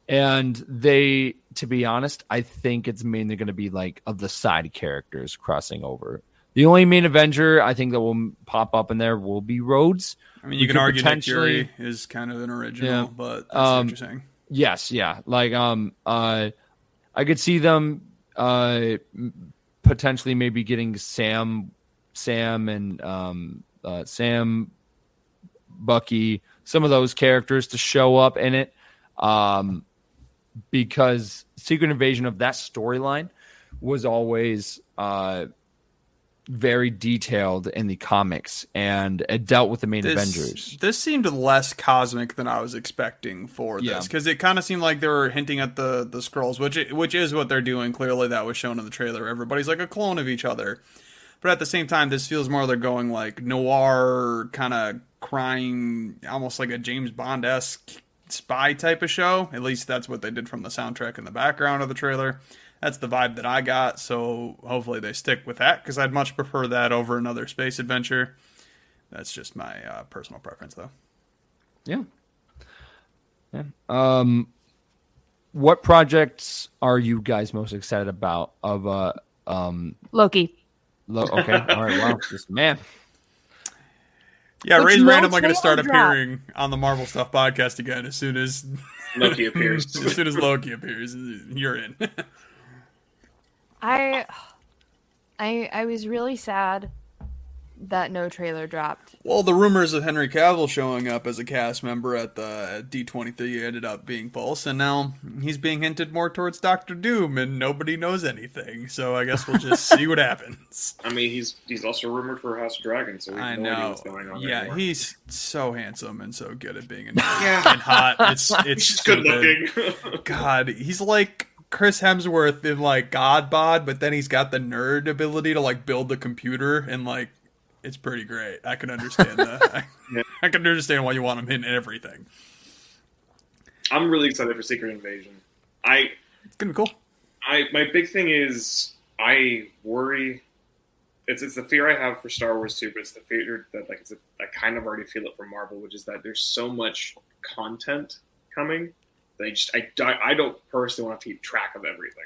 and they to be honest i think it's mainly going to be like of the side characters crossing over the only main Avenger I think that will pop up in there will be Rhodes. I mean, you can argue Nick potentially- Fury is kind of an original, Yeah. but that's Um, what you're saying. Yes, yeah. Like um uh I could see them uh potentially maybe getting Sam Sam and um uh Sam Bucky some of those characters to show up in it um because Secret Invasion of that storyline was always uh very detailed in the comics and it dealt with the main Avengers. This seemed less cosmic than I was expecting for this because it kind of seemed like they were hinting at the the Skrulls, which which is what they're doing. Clearly, that was shown in the trailer. Everybody's like a clone of each other, but at the same time, this feels more they're going like noir kind of crime, almost like a James Bond esque spy type of show. At least that's what they did from the soundtrack in the background of the trailer. That's the vibe that I got. So hopefully they stick with that because I'd much prefer that over another space adventure. That's just my uh, personal preference, though. Yeah. Yeah. Um, what projects are you guys most excited about? Of uh, um, Loki. Lo- okay, [laughs] all right, wow, this man. Yeah, Which Ray's no randomly going to start trailer drop. appearing on the Marvel Stuff podcast again as soon as [laughs] Loki appears. [laughs] as soon as Loki appears. You're in. I I I was really sad that no trailer dropped. well, the rumors of Henry Cavill showing up as a cast member at the D23 ended up being false, and now he's being hinted more towards Doctor Doom, and nobody knows anything. So I guess we'll just see what [laughs] happens. I mean, he's he's also rumored for House of Dragon, so I have no idea know. what's going on. Yeah, anymore. he's so handsome and so good at being in [laughs] Yeah. and hot. It's [laughs] it's he's good looking. God, he's like Chris Hemsworth in like God Bod, but then he's got the nerd ability to like build the computer and like it's pretty great. I can understand that. [laughs] I, Yeah. I can understand why you want him in everything. I'm really excited for Secret Invasion. I It's gonna be cool. I my big thing is I worry. It's it's the fear I have for Star Wars too, but it's the fear that like it's a, I kind of already feel it from Marvel, which is that there's so much content coming. I just I don't- I don't personally want to keep track of everything.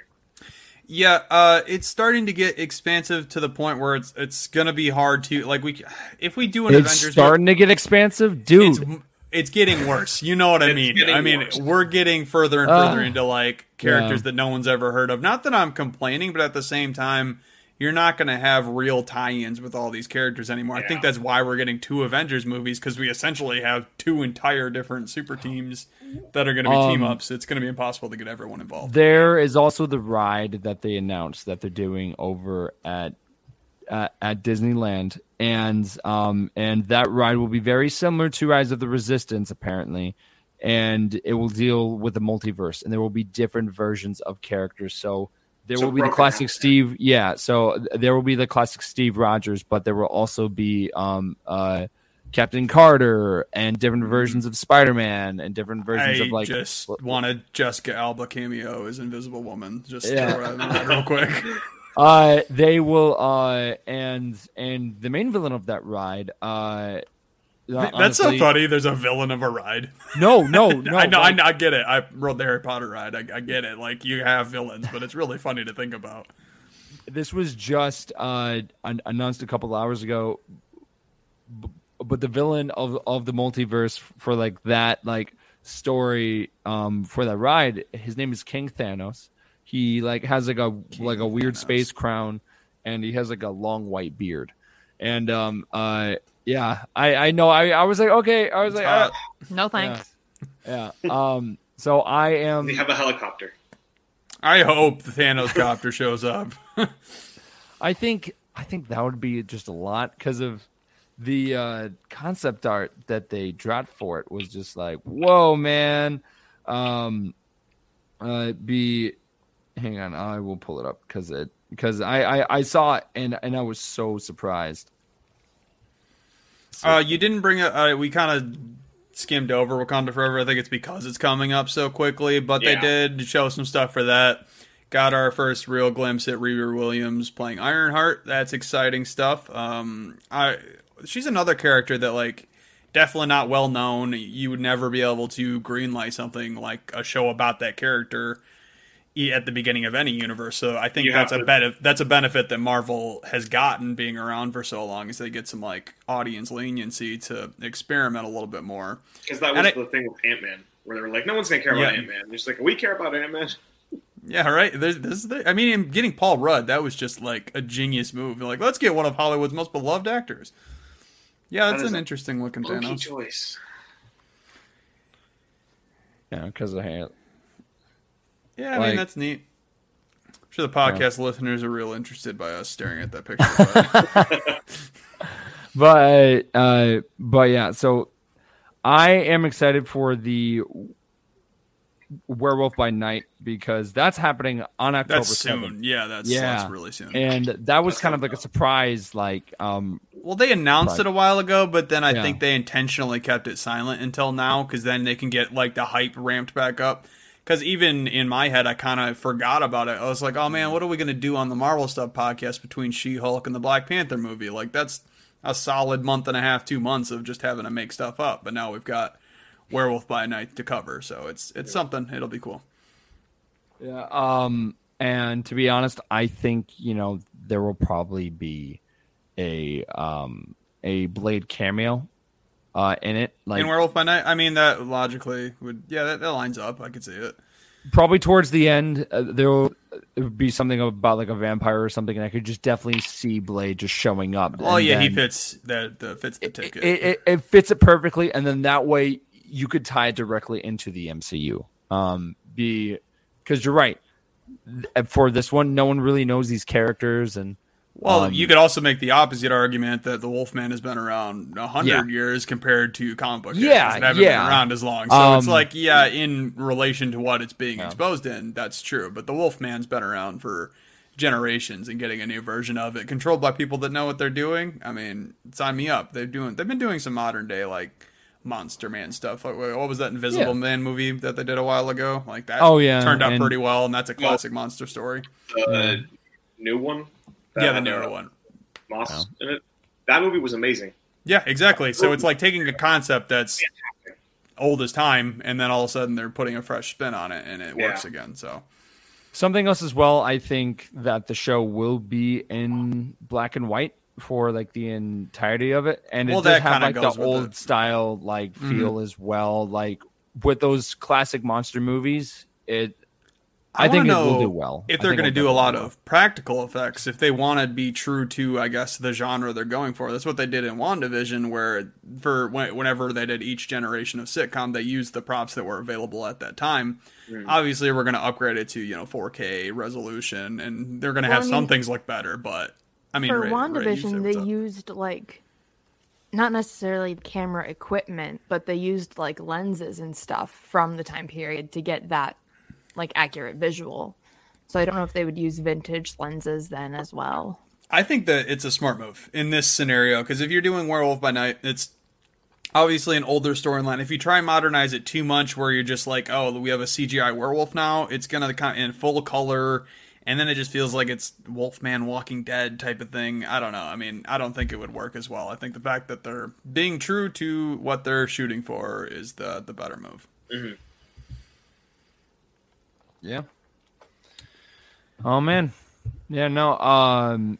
Yeah, uh, it's starting to get expansive to the point where it's it's gonna be hard to like we if we do an It's Avengers starting to get expansive, dude. it's it's getting worse. You know what I mean? I mean, worse. we're getting further and further into like characters Yeah. that no one's ever heard of. Not that I'm complaining, but at the same time, you're not going to have real tie-ins with all these characters anymore. I think that's why we're getting two Avengers movies because we essentially have two entire different super teams that are going to be Um, team ups. It's going to be impossible to get everyone involved. There is also the ride that they announced that they're doing over at at, at Disneyland, and um and that ride will be very similar to Rise of the Resistance, apparently, and it will deal with the multiverse, and there will be different versions of characters. So there So will be the classic. Steve, yeah. So there will be the classic Steve Rogers, but there will also be um uh. Captain Carter and different versions of Spider-Man and different versions I of like just want a Jessica Alba cameo as Invisible Woman. Just Yeah. real quick. [laughs] Uh, they will. Uh, and and the main villain of that ride. Uh, That's so funny. There's a villain of a ride. No, no, [laughs] no. I know, I know, I get it. I rode the Harry Potter ride. I, I get it. Like you have villains, but it's really funny to think about. This was just uh announced a couple hours ago. But the villain of of the multiverse for like that like story um for that ride, his name is King Thanos. He like has like a like a weird Thanos. space crown, and he has like a long white beard, and um uh yeah I I know I I was like okay I was like Uh, No thanks. Yeah. Um. So I am. They have a helicopter. I hope the Thanos copter shows up. [laughs] I think. I think that would be just a lot because of the uh, concept art that they dropped for it was just like, whoa, man. Um. Uh. Be. Hang on. I will pull it up because it because I, I I saw it and and I was so surprised. Uh, you didn't bring it. Uh, we kind of skimmed over Wakanda Forever. I think it's because it's coming up so quickly, but they did show some stuff for that. Got our first real glimpse at Riri Williams playing Ironheart. That's exciting stuff. Um, I she's another character that like definitely not well known. You would never be able to greenlight something like a show about that character at the beginning of any universe. So I think You that's a to- benefit. That's a benefit that Marvel has gotten being around for so long, is they get some like audience leniency to experiment a little bit more. Because that And was I- the thing with Ant Man, where they were like, no one's gonna care about Yeah. Ant Man. Just like we care about Ant Man. Yeah, right. There's, this is the, I mean, getting Paul Rudd that was just like a genius move. Like, let's get one of Hollywood's most beloved actors. Yeah, that's That is an interesting looking Loki Thanos. choice. Yeah, because of Hand. Yeah, I Like- mean that's neat. I'm sure the podcast listeners are real interested by us staring at that picture. [laughs] But uh but yeah so i am excited for the werewolf by night because that's happening on october that's 7th soon. Yeah, that's, Yeah. that's really soon. and that was kind of like a surprise like um well, they announced it a while ago, but then I Yeah. think they intentionally kept it silent until now because then they can get like the hype ramped back up. Because even in my head, I kind of forgot about it. I was like, "Oh man, what are we gonna do on the Marvel stuff podcast between She Hulk and the Black Panther movie?" Like that's a solid month and a half, two months of just having to make stuff up. But now we've got Werewolf by Night to cover, so it's it's something. It'll be cool. yeah um and to be honest i think you know there will probably be a um a blade cameo uh in it like in Werewolf by Night, I mean that logically would yeah that, that lines up. I could see it. probably towards the end uh, there will be something about like a vampire or something and i could just definitely see blade just showing up Oh yeah, he fits that the fits the it, ticket. it, it, it fits it perfectly and then that way you could tie it directly into the mcu um be because you're right for this one no one really knows these characters and Well, Um, you could also make the opposite argument that the Wolfman has been around a hundred Yeah. years compared to comic book Yeah, characters that haven't yeah. been around as long. So it's Um, like, yeah, in relation to what it's being exposed in, that's true. But the Wolfman's been around for generations and getting a new version of it, controlled by people that know what they're doing. I mean, sign me up. They're doing. They've been doing some modern day like Monster Man stuff. Like, what was that Invisible Yeah. Man movie that they did a while ago? Like that. Oh, yeah, turned out and- pretty well, and that's a classic monster story. The new one. Yeah, the narrow uh, one. Moss in it. That movie was amazing. Yeah, exactly. So it's like taking a concept that's old as time, and then all of a sudden they're putting a fresh spin on it, and it Yeah. works again. So something else as well i think that the show will be in black and white for like the entirety of it and it does that have like the old it. Mm-hmm. style like feel as well like with those classic monster movies it i, I, think it will know do well If they're going to do a lot definitely of practical effects, if they want to be true to, I guess, the genre they're going for, that's what they did in WandaVision, where for whenever they did each generation of sitcom, they used the props that were available at that time. Obviously, we're going to upgrade it to you know 4K resolution, and they're going to Well, have I some things look better. But I mean, for Ray- Ray, WandaVision, what's they up. used like not necessarily camera equipment, but they used like lenses and stuff from the time period to get that like accurate visual. So I don't know if they would use vintage lenses then as well. I think that it's a smart move in this scenario because if you're doing Werewolf by Night, it's obviously an older storyline. If you try and modernize it too much, where you're just like, oh, we have a CGI werewolf now, it's gonna come in full color, and then it just feels like it's Wolfman Walking Dead type of thing. I don't know. I mean, I don't think it would work as well. I think the fact that they're being true to what they're shooting for is the the better move. Mm-hmm. Yeah. Oh man. Yeah, no. Um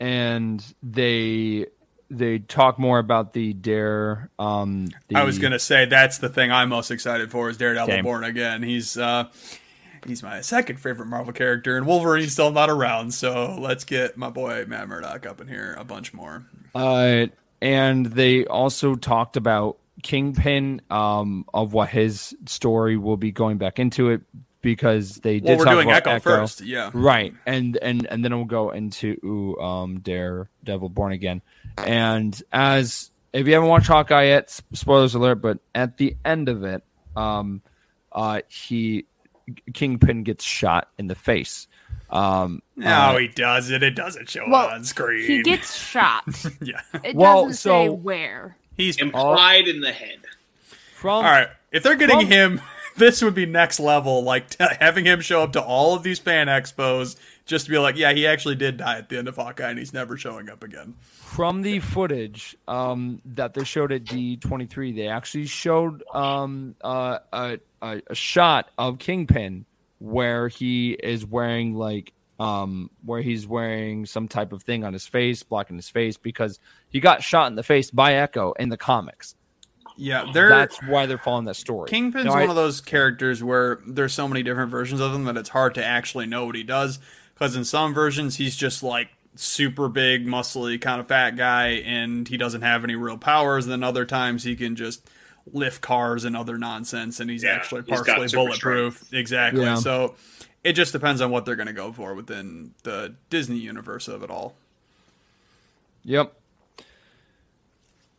and they they talk more about the dare um the, I was gonna say that's the thing I'm most excited for is Daredevil Same. Born Again. He's uh he's my second favorite Marvel character, and Wolverine's still not around. So let's get my boy Matt Murdock up in here a bunch more. uh and they also talked about Kingpin um of what his story will be going back into it because they did Well, we're talk doing about Echo, first, yeah. Right. And and and then we'll go into um Daredevil Born Again. And as if you haven't watched Hawkeye yet, spoilers alert, but at the end of it, um uh he Kingpin gets shot in the face. Um No, uh, he doesn't. It doesn't show Well, on screen. He gets [laughs] shot. yeah. It Well, doesn't say so- where. He's Implied in the head. from all right. If they're getting From- him, this would be next level. Like t- having him show up to all of these fan expos just to be like, yeah, he actually did die at the end of Hawkeye, and he's never showing up again. from the footage um, that they showed at D23, they actually showed um, uh, a, a, shot of Kingpin where he is wearing like um where he's wearing some type of thing on his face, blocking his face because he got shot in the face by Echo in the comics. Yeah, they're That's why they're following that story. Kingpin's Now, I- one of those characters where there's so many different versions of him that it's hard to actually know what he does. Because in some versions, he's just like super big, muscly, kind of fat guy, and he doesn't have any real powers. And then other times he can just lift cars and other nonsense, and he's Yeah, actually partially super bulletproof. Exactly. Yeah. So it just depends on what they're going to go for within the Disney universe of it all. Yep.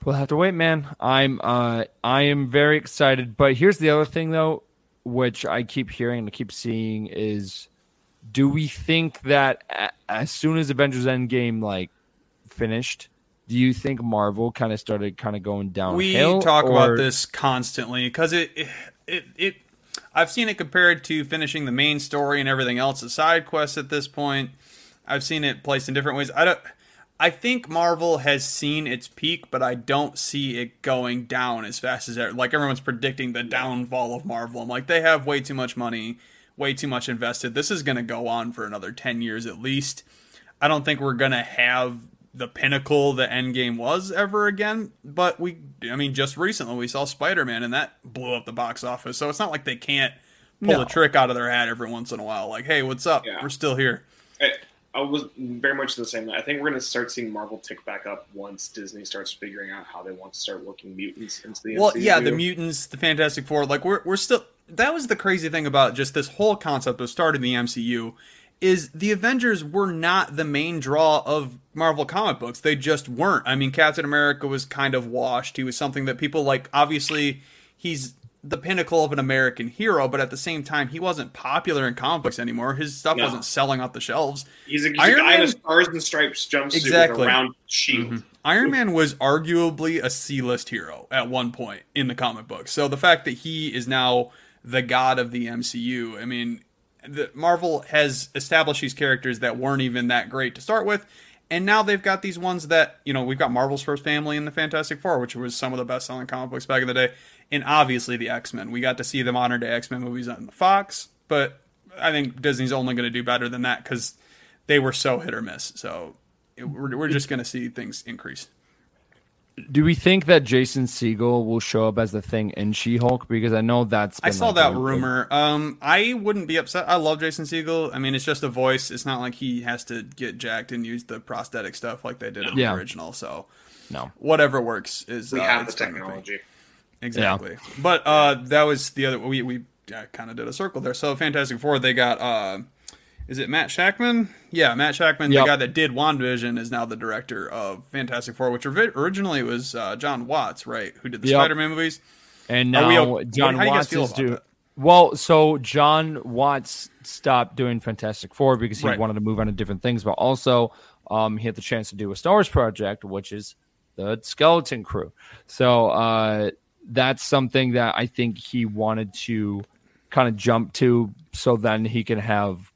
We'll have to wait, man. I'm uh I am very excited. But here's the other thing though, which I keep hearing and keep seeing is do we think that as soon as Avengers Endgame like finished, do you think Marvel kind of started kind of going downhill? we talk or- about this constantly because it, it it it I've seen it compared to finishing the main story and everything else the side quests at this point. I've seen it placed in different ways. I don't I think Marvel has seen its peak, but I don't see it going down as fast as ever. Like everyone's predicting the downfall of Marvel. I'm like they have way too much money, way too much invested. This is going to go on for another 10 years at least. I don't think we're gonna have the pinnacle that Endgame was ever again. But we, I mean, just recently we saw Spider Man and that blew up the box office. So it's not like they can't pull No. a trick out of their hat every once in a while. Like, hey, what's up? Yeah. We're still here. I was very much the same. I think we're going to start seeing Marvel tick back up once Disney starts figuring out how they want to start working mutants into the Well, MCU. yeah, the mutants, the Fantastic Four, like we're we're still. That was the crazy thing about just this whole concept of starting the MCU, is the Avengers were not the main draw of Marvel comic books. They just weren't. I mean, Captain America was kind of washed. He was something that people like. Obviously, he's the pinnacle of an American hero, but at the same time, he wasn't popular in comic books anymore. His stuff No. wasn't selling off the shelves. He's a, he's Iron a guy in a Man- stars and stripes jumpsuit Exactly. with a round shield. Mm-hmm. Iron Man was arguably a C-list hero at one point in the comic books. So the fact that he is now the god of the MCU, I mean, the, Marvel has established these characters that weren't even that great to start with, and now they've got these ones that you know we've got Marvel's first family in the Fantastic Four, which was some of the best-selling comic books back in the day, and obviously the X-Men. We got to see the modern-day X-Men movies on the Fox, but I think Disney's only going to do better than that because they were so hit or miss. So we're, we're just going to see things increase. Do we think that Jason Segel will show up as the thing in She-Hulk? Because I know that's. I saw like, that a- rumor. Um, I wouldn't be upset. I love Jason Segel. I mean, it's just a voice. It's not like he has to get jacked and use the prosthetic stuff like they did in Yeah. the original. So No. whatever works is We uh, have the technology. fine with Exactly. But uh, that was the other. We we uh, kind of did a circle there. So Fantastic Four, they got. Uh, is it Matt Shakman? Yeah, Matt Shakman, Yep. the guy that did WandaVision, is now the director of Fantastic Four, which originally was uh, Jon Watts, right? Who did the Yep. Spider-Man movies? And Are we now John how Watts is doing. Well, so Jon Watts stopped doing Fantastic Four because he Right. wanted to move on to different things, but also um, he had the chance to do a Star Wars project, which is the Skeleton Crew. So uh, that's something that I think he wanted to kind of jump to, so then he can have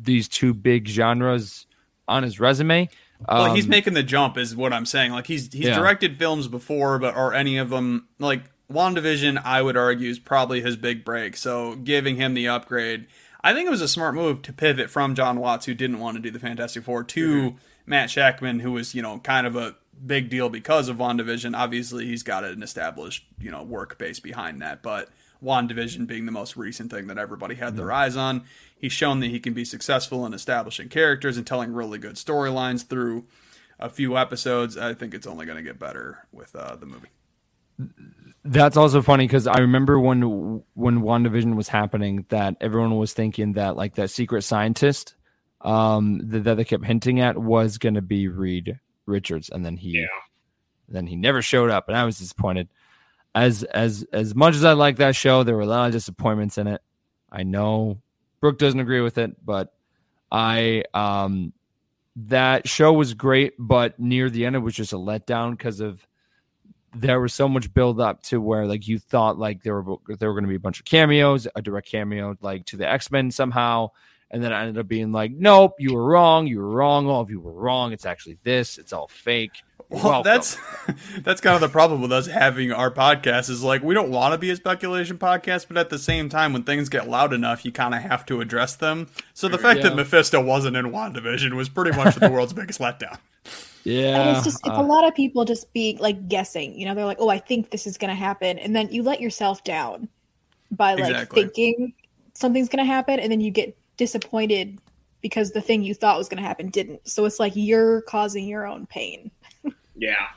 these two big genres on his resume. Well, he's Um, making the jump, is what I'm saying. Like he's he's Yeah. directed films before, but are any of them like WandaVision? I would argue is probably his big break. So giving him the upgrade, I think it was a smart move to pivot from Jon Watts, who didn't want to do the Fantastic Four, to Matt Shakman, who was you know kind of a big deal because of WandaVision. Obviously, he's got an established you know work base behind that, but WandaVision being the most recent thing that everybody had their eyes on. He's shown that he can be successful in establishing characters and telling really good storylines through a few episodes. I think it's only going to get better with uh, the movie. That's also funny because I remember when when WandaVision was happening that everyone was thinking that like that secret scientist um that, that they kept hinting at was gonna be Reed Richards and then he Yeah. then he never showed up and I was disappointed. As as as much as I like that show, there were a lot of disappointments in it. I know Brooke doesn't agree with it, but I um that show was great, but near the end it was just a letdown because of there was so much build up to where like you thought like there were there were going to be a bunch of cameos, a direct cameo like to the X Men somehow, and then I ended up being like, nope, you were wrong, you were wrong, all of you were wrong. It's actually this, it's all fake. Well, welcome. that's [laughs] that's kind of the problem with us having our podcast is like we don't want to be a speculation podcast, but at the same time, when things get loud enough, you kind of have to address them. So the fact that Mephisto wasn't in WandaVision was pretty much the world's [laughs] biggest letdown. yeah. and it's just it's uh, a lot of people just being like guessing you know they're like oh i think this is going to happen and then you let yourself down by like Exactly. thinking something's going to happen and then you get disappointed because the thing you thought was going to happen didn't. So it's like you're causing your own pain. [laughs] Yeah.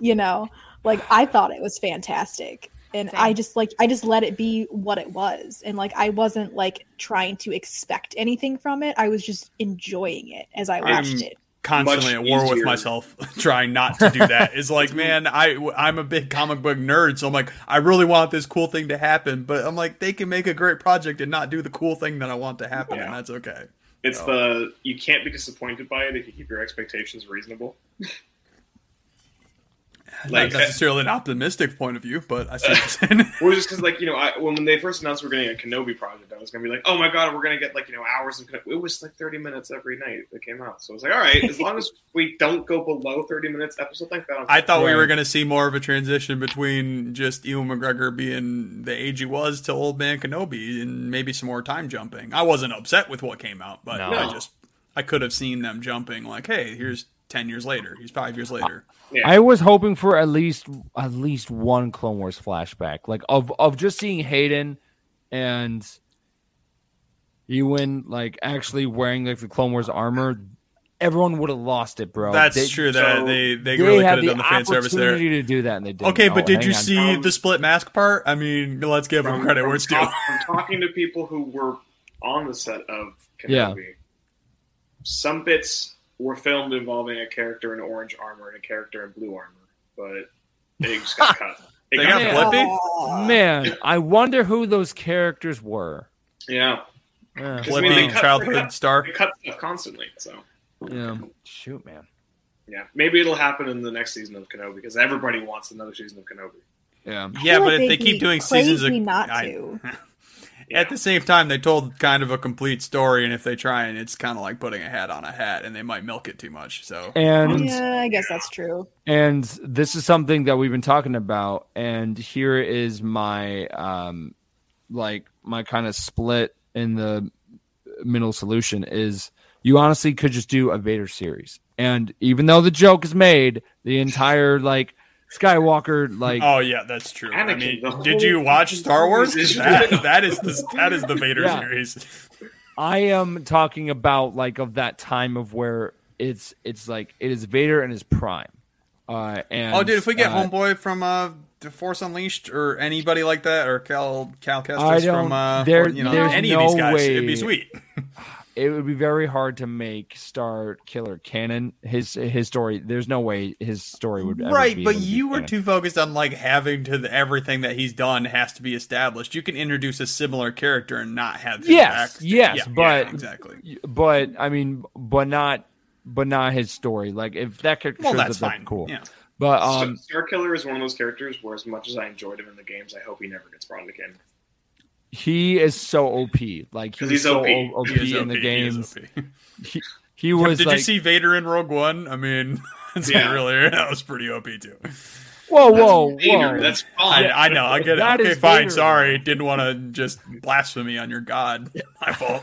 you know like i thought it was fantastic. And Same. i just like i just let it be what it was. And like i wasn't like trying to expect anything from it. I was just enjoying it as i watched I'm- it Constantly at war with myself, [laughs] trying not to do that. Is like, [laughs] man, I I'm a big comic book nerd, so I'm like, I really want this cool thing to happen, but I'm like, they can make a great project and not do the cool thing that I want to happen, and that's okay. It's Oh. the you can't be disappointed by it if you keep your expectations reasonable. [laughs] Not Like, necessarily an optimistic point of view, but I see what you're. [laughs] Well, just because, like, you know, I, when they first announced we we're getting a Kenobi project, I was gonna be like, "Oh my god, we're gonna get like you know hours of." Kenobi. It was like thirty minutes every night that came out, so I was like, "All right, as long as [laughs] we don't go below thirty minutes episode length." that I thought we were going to see more of a transition between just Ewan McGregor being the age he was to old man Kenobi, and maybe some more time jumping. I wasn't upset with what came out, but No. I just I could have seen them jumping. Like, hey, here's ten years later. He's five years later. Yeah. I was hoping for at least at least one Clone Wars flashback, like of of just seeing Hayden and Ewan like actually wearing like the Clone Wars armor. Everyone would have lost it, bro. That's They- true. That they they, They really had could have done the fan service there. opportunity to do that, and they did. Okay, but did you see Um, the split mask part? I mean, let's give him From, credit from where it's due. talk- from talking to people who were on the set of Kenobi, some bits were filmed involving a character in orange armor and a character in blue armor, but they just got cut. [laughs] It They got Yeah. Blippi? Aw. Man, I wonder who those characters were. Yeah, Yeah, Just- I mean, cut- childhood cut- star. they cut stuff constantly. So yeah. Shoot, man. yeah, maybe it'll happen in the next season of Kenobi because everybody wants another season of Kenobi. Yeah. Yeah, but like if they keep be doing seasons of crazy not I- to. [laughs] At the same time, they told kind of a complete story, and if they try and it's kind of like putting a hat on a hat, and they might milk it too much. So And yeah, I guess that's true. and this is something that we've been talking about and here is my um like my kind of split in the middle solution is you honestly could just do a Vader series and even though the joke is made the entire like Skywalker like Oh yeah, that's true. I mean, did you watch Star Wars? is- [laughs] That, that is the that is the Vader Yeah. series. I am talking about like of that time of where it's it's like it is Vader and his prime uh and Oh, dude, if we get uh, Homeboy from uh, The Force Unleashed or anybody like that, or Cal Cal I Kestis don't- from uh, there- you know there's any of these no guys, it'd be sweet. It would be very hard to make Star Killer canon. His his story. There's no way his story would ever Right, be but able to be you were canon. too focused on like having to the, everything that he's done has to be established. You can introduce a similar character and not have his Yes, back- yes, Yeah, but- yeah, exactly. But I mean, but not, but not his story. Like if that character Well, shows that's up, that's fine. cool. Yeah. But Star- um, Starkiller is one of those characters where, as much as I enjoyed him in the games, I hope he never gets brought into canon. He is so OP. Like he's he's so OP. OP, He is in the OP, he games. OP. [laughs] He, he was Did like, you see Vader in Rogue One? I mean, [laughs] it's Yeah. really [laughs] that was pretty OP too. whoa, whoa, That's whoa. That's I, fine. I know. I get it. That Okay, fine. Vader. Sorry, didn't want to just blasphemy on your god. My fault.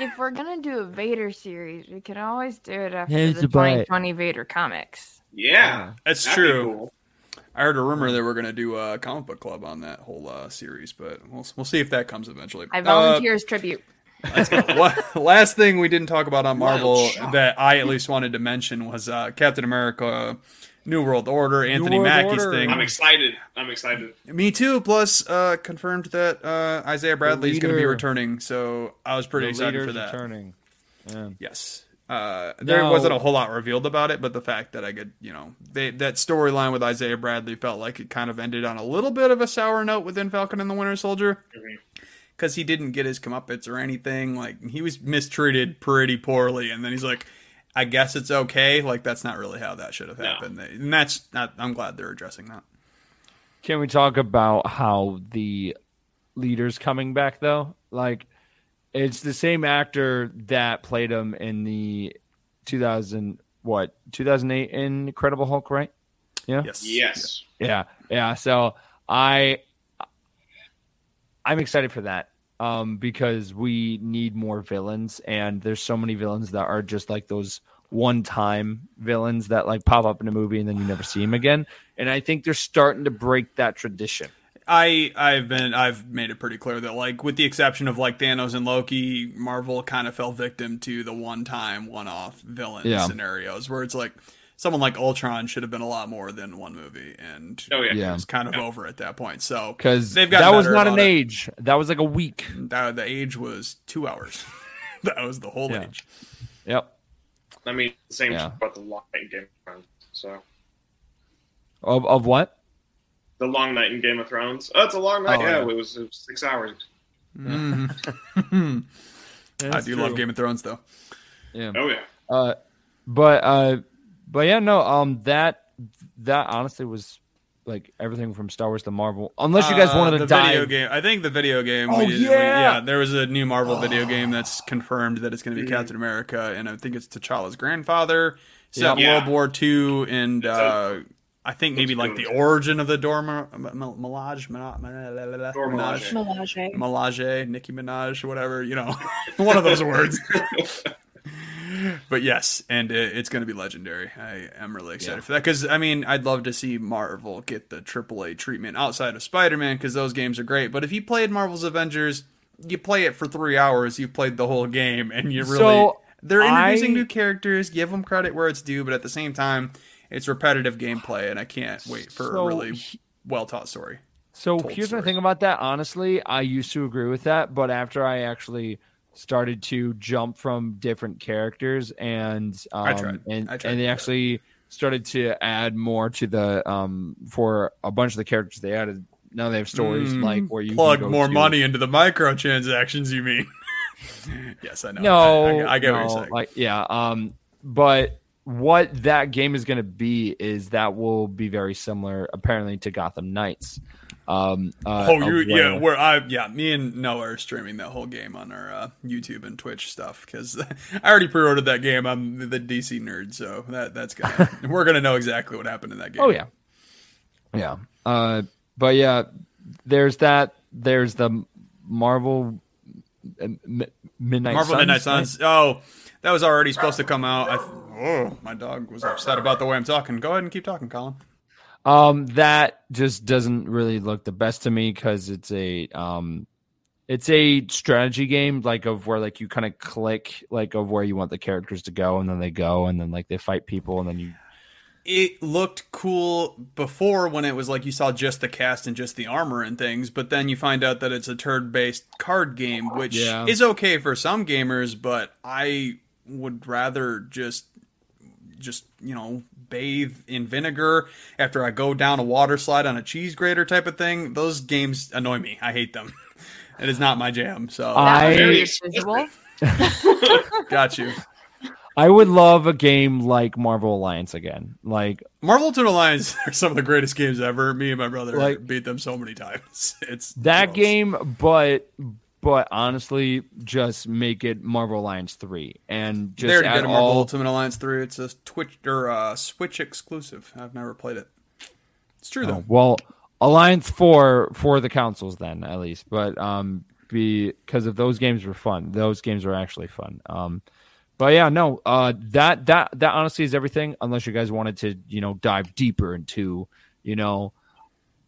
If we're gonna do a Vader series, we can always do it after Here's the the 2020 Vader comics. Yeah, That's that'd true. cool. I heard a rumor that we're gonna do a comic book club on that whole uh, series, but we'll we'll see if that comes eventually. I Uh, volunteer as tribute. [laughs] Last thing we didn't talk about on Marvel that I at least wanted to mention was uh, Captain America: New World Order, Anthony World Mackie's Order. thing. I'm excited. I'm excited. Me too. Plus, uh, confirmed that uh, Isaiah Bradley is going to be returning, so I was pretty the excited for that. returning. Yeah. Yes. Uh, there Now- wasn't a whole lot revealed about it, but the fact that I could, you know, they, that storyline with Isaiah Bradley felt like it kind of ended on a little bit of a sour note within Falcon and the Winter Soldier because he didn't get his comeuppance or anything. Like he was mistreated pretty poorly, and then he's like, "I guess it's okay." Like that's not really how that should have No. happened, and that's not. I'm glad they're addressing that. Can we talk about how the leader's coming back though? Like it's the same actor that played him in the 2000 what 2008 Incredible Hulk, right? Yeah. Yes. Yes. Yeah, yeah. So I, I'm excited for that um, because we need more villains, and there's so many villains that are just like those one-time villains that like pop up in a movie and then you never see them again. And I think they're starting to break that tradition. I I've been I've made it pretty clear that like with the exception of like Thanos and Loki, Marvel kind of fell victim to the one time one off villain Yeah. scenarios where it's like someone like Ultron should have been a lot more than one movie and Oh yeah. Yeah. it's kind of over at that point. So Because They've got that was not an about it. age. That was like a week. that, the age was two hours. [laughs] that was the whole Yeah. age. Yep. I mean, same Yeah. about the long night in Game. So Of of what? The long night in Game of Thrones. Oh, it's a long night. Oh, yeah, yeah. It, was, it was six hours. [laughs] Mhm. I do love Game of Thrones though. Yeah. Oh yeah. Uh, but uh, but yeah, no. Um, that that honestly was like everything from Star Wars to Marvel. Unless you guys Uh, wanted to the dive. video game. I think the video game. Oh, we did- we- yeah! yeah. There was a new Marvel video [gasps] game that's confirmed that it's going to be Mhm. Captain America, and I think it's T'Challa's grandfather. Set Yeah. World War II, and uh, I think maybe like the origin of the Dorma Milage, Minaj, Dora Minaj, Melage. Milage, Nicki Minaj, whatever you know, [laughs] one of those words. [laughs] but yes, and it's going to be legendary. I am really excited Yeah. for that because I mean, I'd love to see Marvel get the AAA treatment outside of Spider-Man because those games are great. But if you played Marvel's Avengers, you play it for three hours, you played the whole game, and you really So, they're introducing I- new characters. Give them credit where it's due, but at the same time, it's repetitive gameplay, and I can't wait for So, a really well taught story. So here's my thing about that. Honestly, I used to agree with that, but after I actually started to jump from different characters and um, I tried. and I tried and they actually started to add more to the um for a bunch of the characters they added. Now they have stories Mm, like where you plug more to- money into the microtransactions. You mean? [laughs] yes, I know. No, I, I get no, what you're saying. Like, yeah, um, but what that game is going to be is that will be very similar, apparently, to Gotham Knights. Um, uh, oh, you yeah, where- I yeah, me and Noah are streaming that whole game on our uh, YouTube and Twitch stuff because [laughs] I already pre-ordered that game. I'm the DC nerd, so that that's gonna [laughs] we're gonna know exactly what happened in that game. Oh yeah, yeah. Uh, but yeah, there's that. There's the Marvel uh, M- Midnight Marvel Suns, Midnight right? Suns. Oh, that was already supposed to come out. I, oh, my dog was upset about the way I'm talking. Go ahead and keep talking, Colin. Um, that just doesn't really look the best to me because it's a um, it's a strategy game like of where like you kind of click like of where you want the characters to go and then they go and then like they fight people and then you it looked cool before when it was like you saw just the cast and just the armor and things, but then you find out that it's a turn based card game, which Yeah. is okay for some gamers, but I would rather just just, you know, bathe in vinegar after I go down a water slide on a cheese grater type of thing. Those games annoy me. I hate them. [laughs] it is not my jam. So I- was Very very [laughs] got you. I would love a game like Marvel Alliance again. Like Marvel Ultimate Alliance [laughs] are some of the greatest games ever. Me and my brother Like- beat them so many times. It's that gross. game, but but honestly, just make it Marvel Alliance three and just already add a Marvel. Ultimate Alliance 3. It's a Twitch or uh, Switch exclusive. I've never played it. It's true Oh, though. well, Alliance four for the consoles then at least, but um, because if those games were fun, those games were actually fun. Um, but yeah, no, uh, that that that honestly is everything. Unless you guys wanted to, you know, dive deeper into, you know,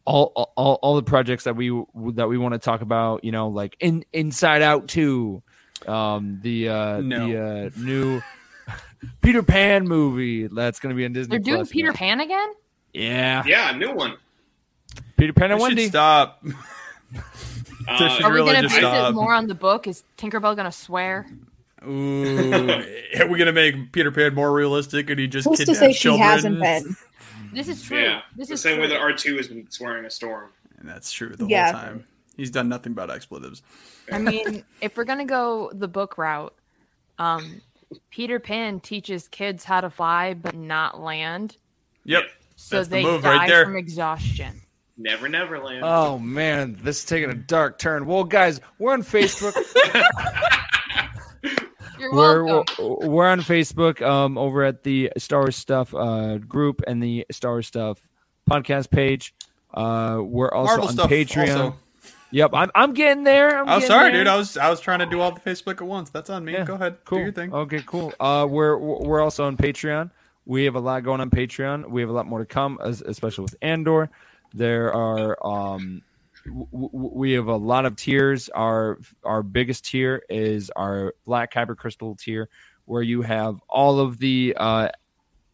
all all all the projects that we that we want to talk about. You know, like in Inside Out two, um, the uh, No. the uh, new [laughs] Peter Pan movie that's going to be in Disney. They're doing Plus Peter now. Pan again. Yeah, Yeah, new one. Peter Pan and They should Wendy. stop. [laughs] Uh, Are we really gonna base stop. it more on the book? Is Tinkerbell gonna swear? Ooh, [laughs] are we gonna make Peter Pan more realistic and he just Who's to kidnaps say she hasn't been? This is true. yeah, This the is same way that R two has been swearing a storm. And that's true the Yeah. whole time. He's done nothing but expletives. I mean, if we're gonna go the book route, um, Peter Pan teaches kids how to fly but not land, Yep. so That's the they move die right there. from exhaustion. Never, never land. Oh man, this is taking a dark turn. Well, guys, we're on Facebook. [laughs] You're You're we're welcome. we're on Facebook um over at the Star Wars Stuff uh group and the Star Wars Stuff podcast page. Uh we're also Marvel on stuff. Patreon. Also. Yep, I'm I'm getting there. I'm Oh, getting sorry, there. dude. I was I was trying to do all the Facebook at once. That's on me. Yeah, Go ahead. Cool. Do your thing. Okay, cool. Uh, we're we're also on Patreon. We have a lot going on Patreon. We have a lot more to come, as, especially with Andor. There are um, we have a lot of tiers. Our our biggest tier is our Black Kyber Crystal tier, where you have all of the uh,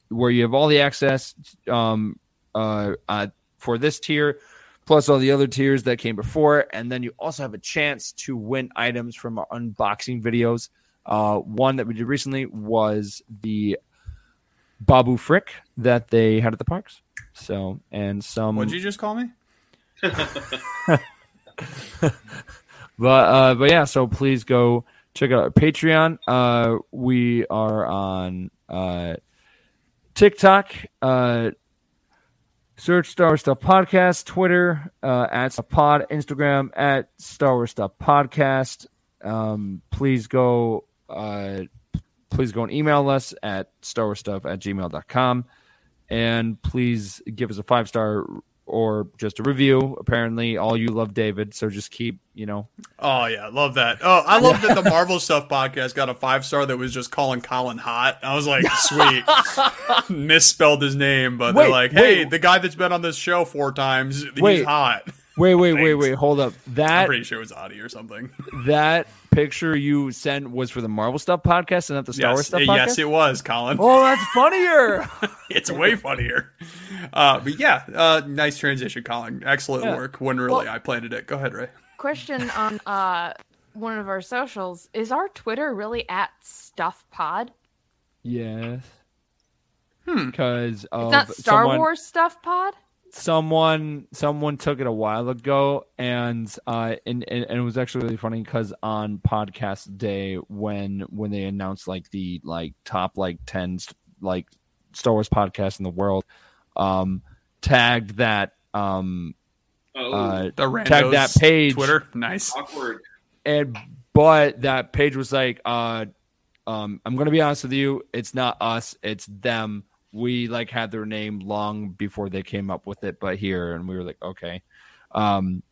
where you have all the access um, uh, uh, for this tier, plus all the other tiers that came before, and then you also have a chance to win items from our unboxing videos. Uh, one that we did recently was the Babu Frick that they had at the parks. So, and some, What'd you just call me? But uh, but yeah. So please go check out our Patreon. Uh, we are on uh, TikTok. Uh, search Star Wars Stuff Podcast, Twitter uh, at Pod, Instagram at Star Wars Stuff Podcast. Um, please go. Uh, please go and email us at Star Wars Stuff at gmail.com. And please give us a five star or just a review. Apparently, all you love David, so just keep, you know, Oh yeah, love that. Oh, I love that the [laughs] Marvel Stuff podcast got a five star that was just calling Colin hot. I was like, [laughs] sweet. Misspelled his name, but Wait, they're like, hey, wait. the guy that's been on this show four times, he's hot. Wait, wait, wait, wait, hold up. That I'm pretty sure it was Audie or something. [laughs] that picture you sent was for the Marvel Stuff podcast and not the Star Wars yes, Stuff eh, podcast. yes, it was Colin. oh, that's funnier. [laughs] it's way funnier. Uh, but yeah, uh, nice transition, Colin. Excellent Yeah. work. When really Well- I planted it. Go ahead, Ray. Question on uh one of our socials is our Twitter really at Stuff Pod? yes. Hmm. Because It's not Star someone, Wars Stuff Pod. Someone someone took it a while ago and uh and, and, and it was actually really funny because on podcast day when when they announced like the like top like 10 like star wars podcasts in the world um tagged that um Oh, uh The randos Tag that page. Twitter. Nice. awkward. and but that page was like uh um i'm gonna be honest with you it's not us it's them we like had their name long before they came up with it but here and we were like okay um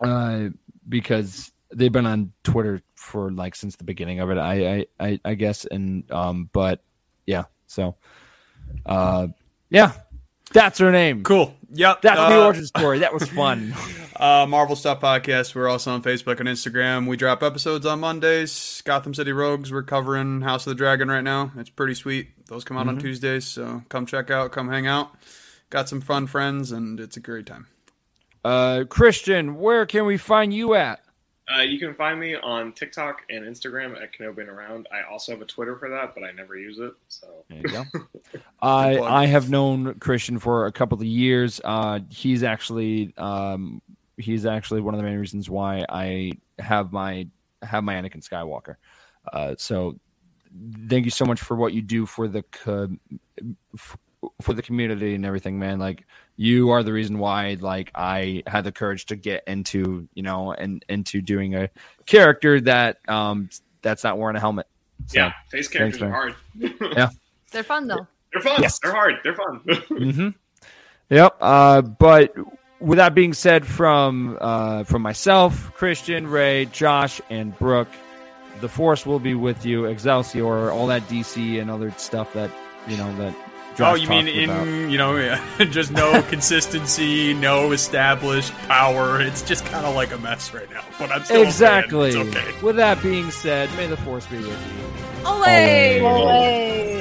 uh because they've been on twitter for like since the beginning of it i i i, guess and um but yeah so uh yeah that's her name Cool. Yep. that's uh, the origin story that was fun [laughs] [laughs] Uh, Marvel Stuff Podcast. We're also on Facebook and Instagram. We drop episodes on Mondays. Gotham City Rogues. We're covering House of the Dragon right now. It's pretty sweet. Those come out on Tuesdays, so come check out, come hang out. Got some fun friends, and it's a great time. uh christian where can we find you at Uh, you can find me on TikTok and Instagram at Kenobi and Around. I also have a Twitter for that, but I never use it. So There you go. [laughs] I. I have known Christian for a couple of years. Uh, he's actually um, he's actually one of the main reasons why I have my have my Anakin Skywalker. Uh, so thank you so much for what you do for the co- for the community and everything, man. Like you are the reason why like I had the courage to get into you know and into doing a character that um that's not wearing a helmet. So, yeah, face characters man. are hard. Yeah. [laughs] They're fun though. They're fun. Yes. They're hard. They're fun. [laughs] mm-hmm. Yep. Uh, but with that being said, from uh, from myself, Christian, Ray, Josh, and Brooke, the Force will be with you. Excelsior, all that DC and other stuff that you know that. Josh oh, you mean in about. you know yeah, [laughs] just no [laughs] consistency, no established power. It's just kind of like a mess right now. But I'm still a fan. exactly? It's okay. With that being said, may the Force be with you. Olay! Olay.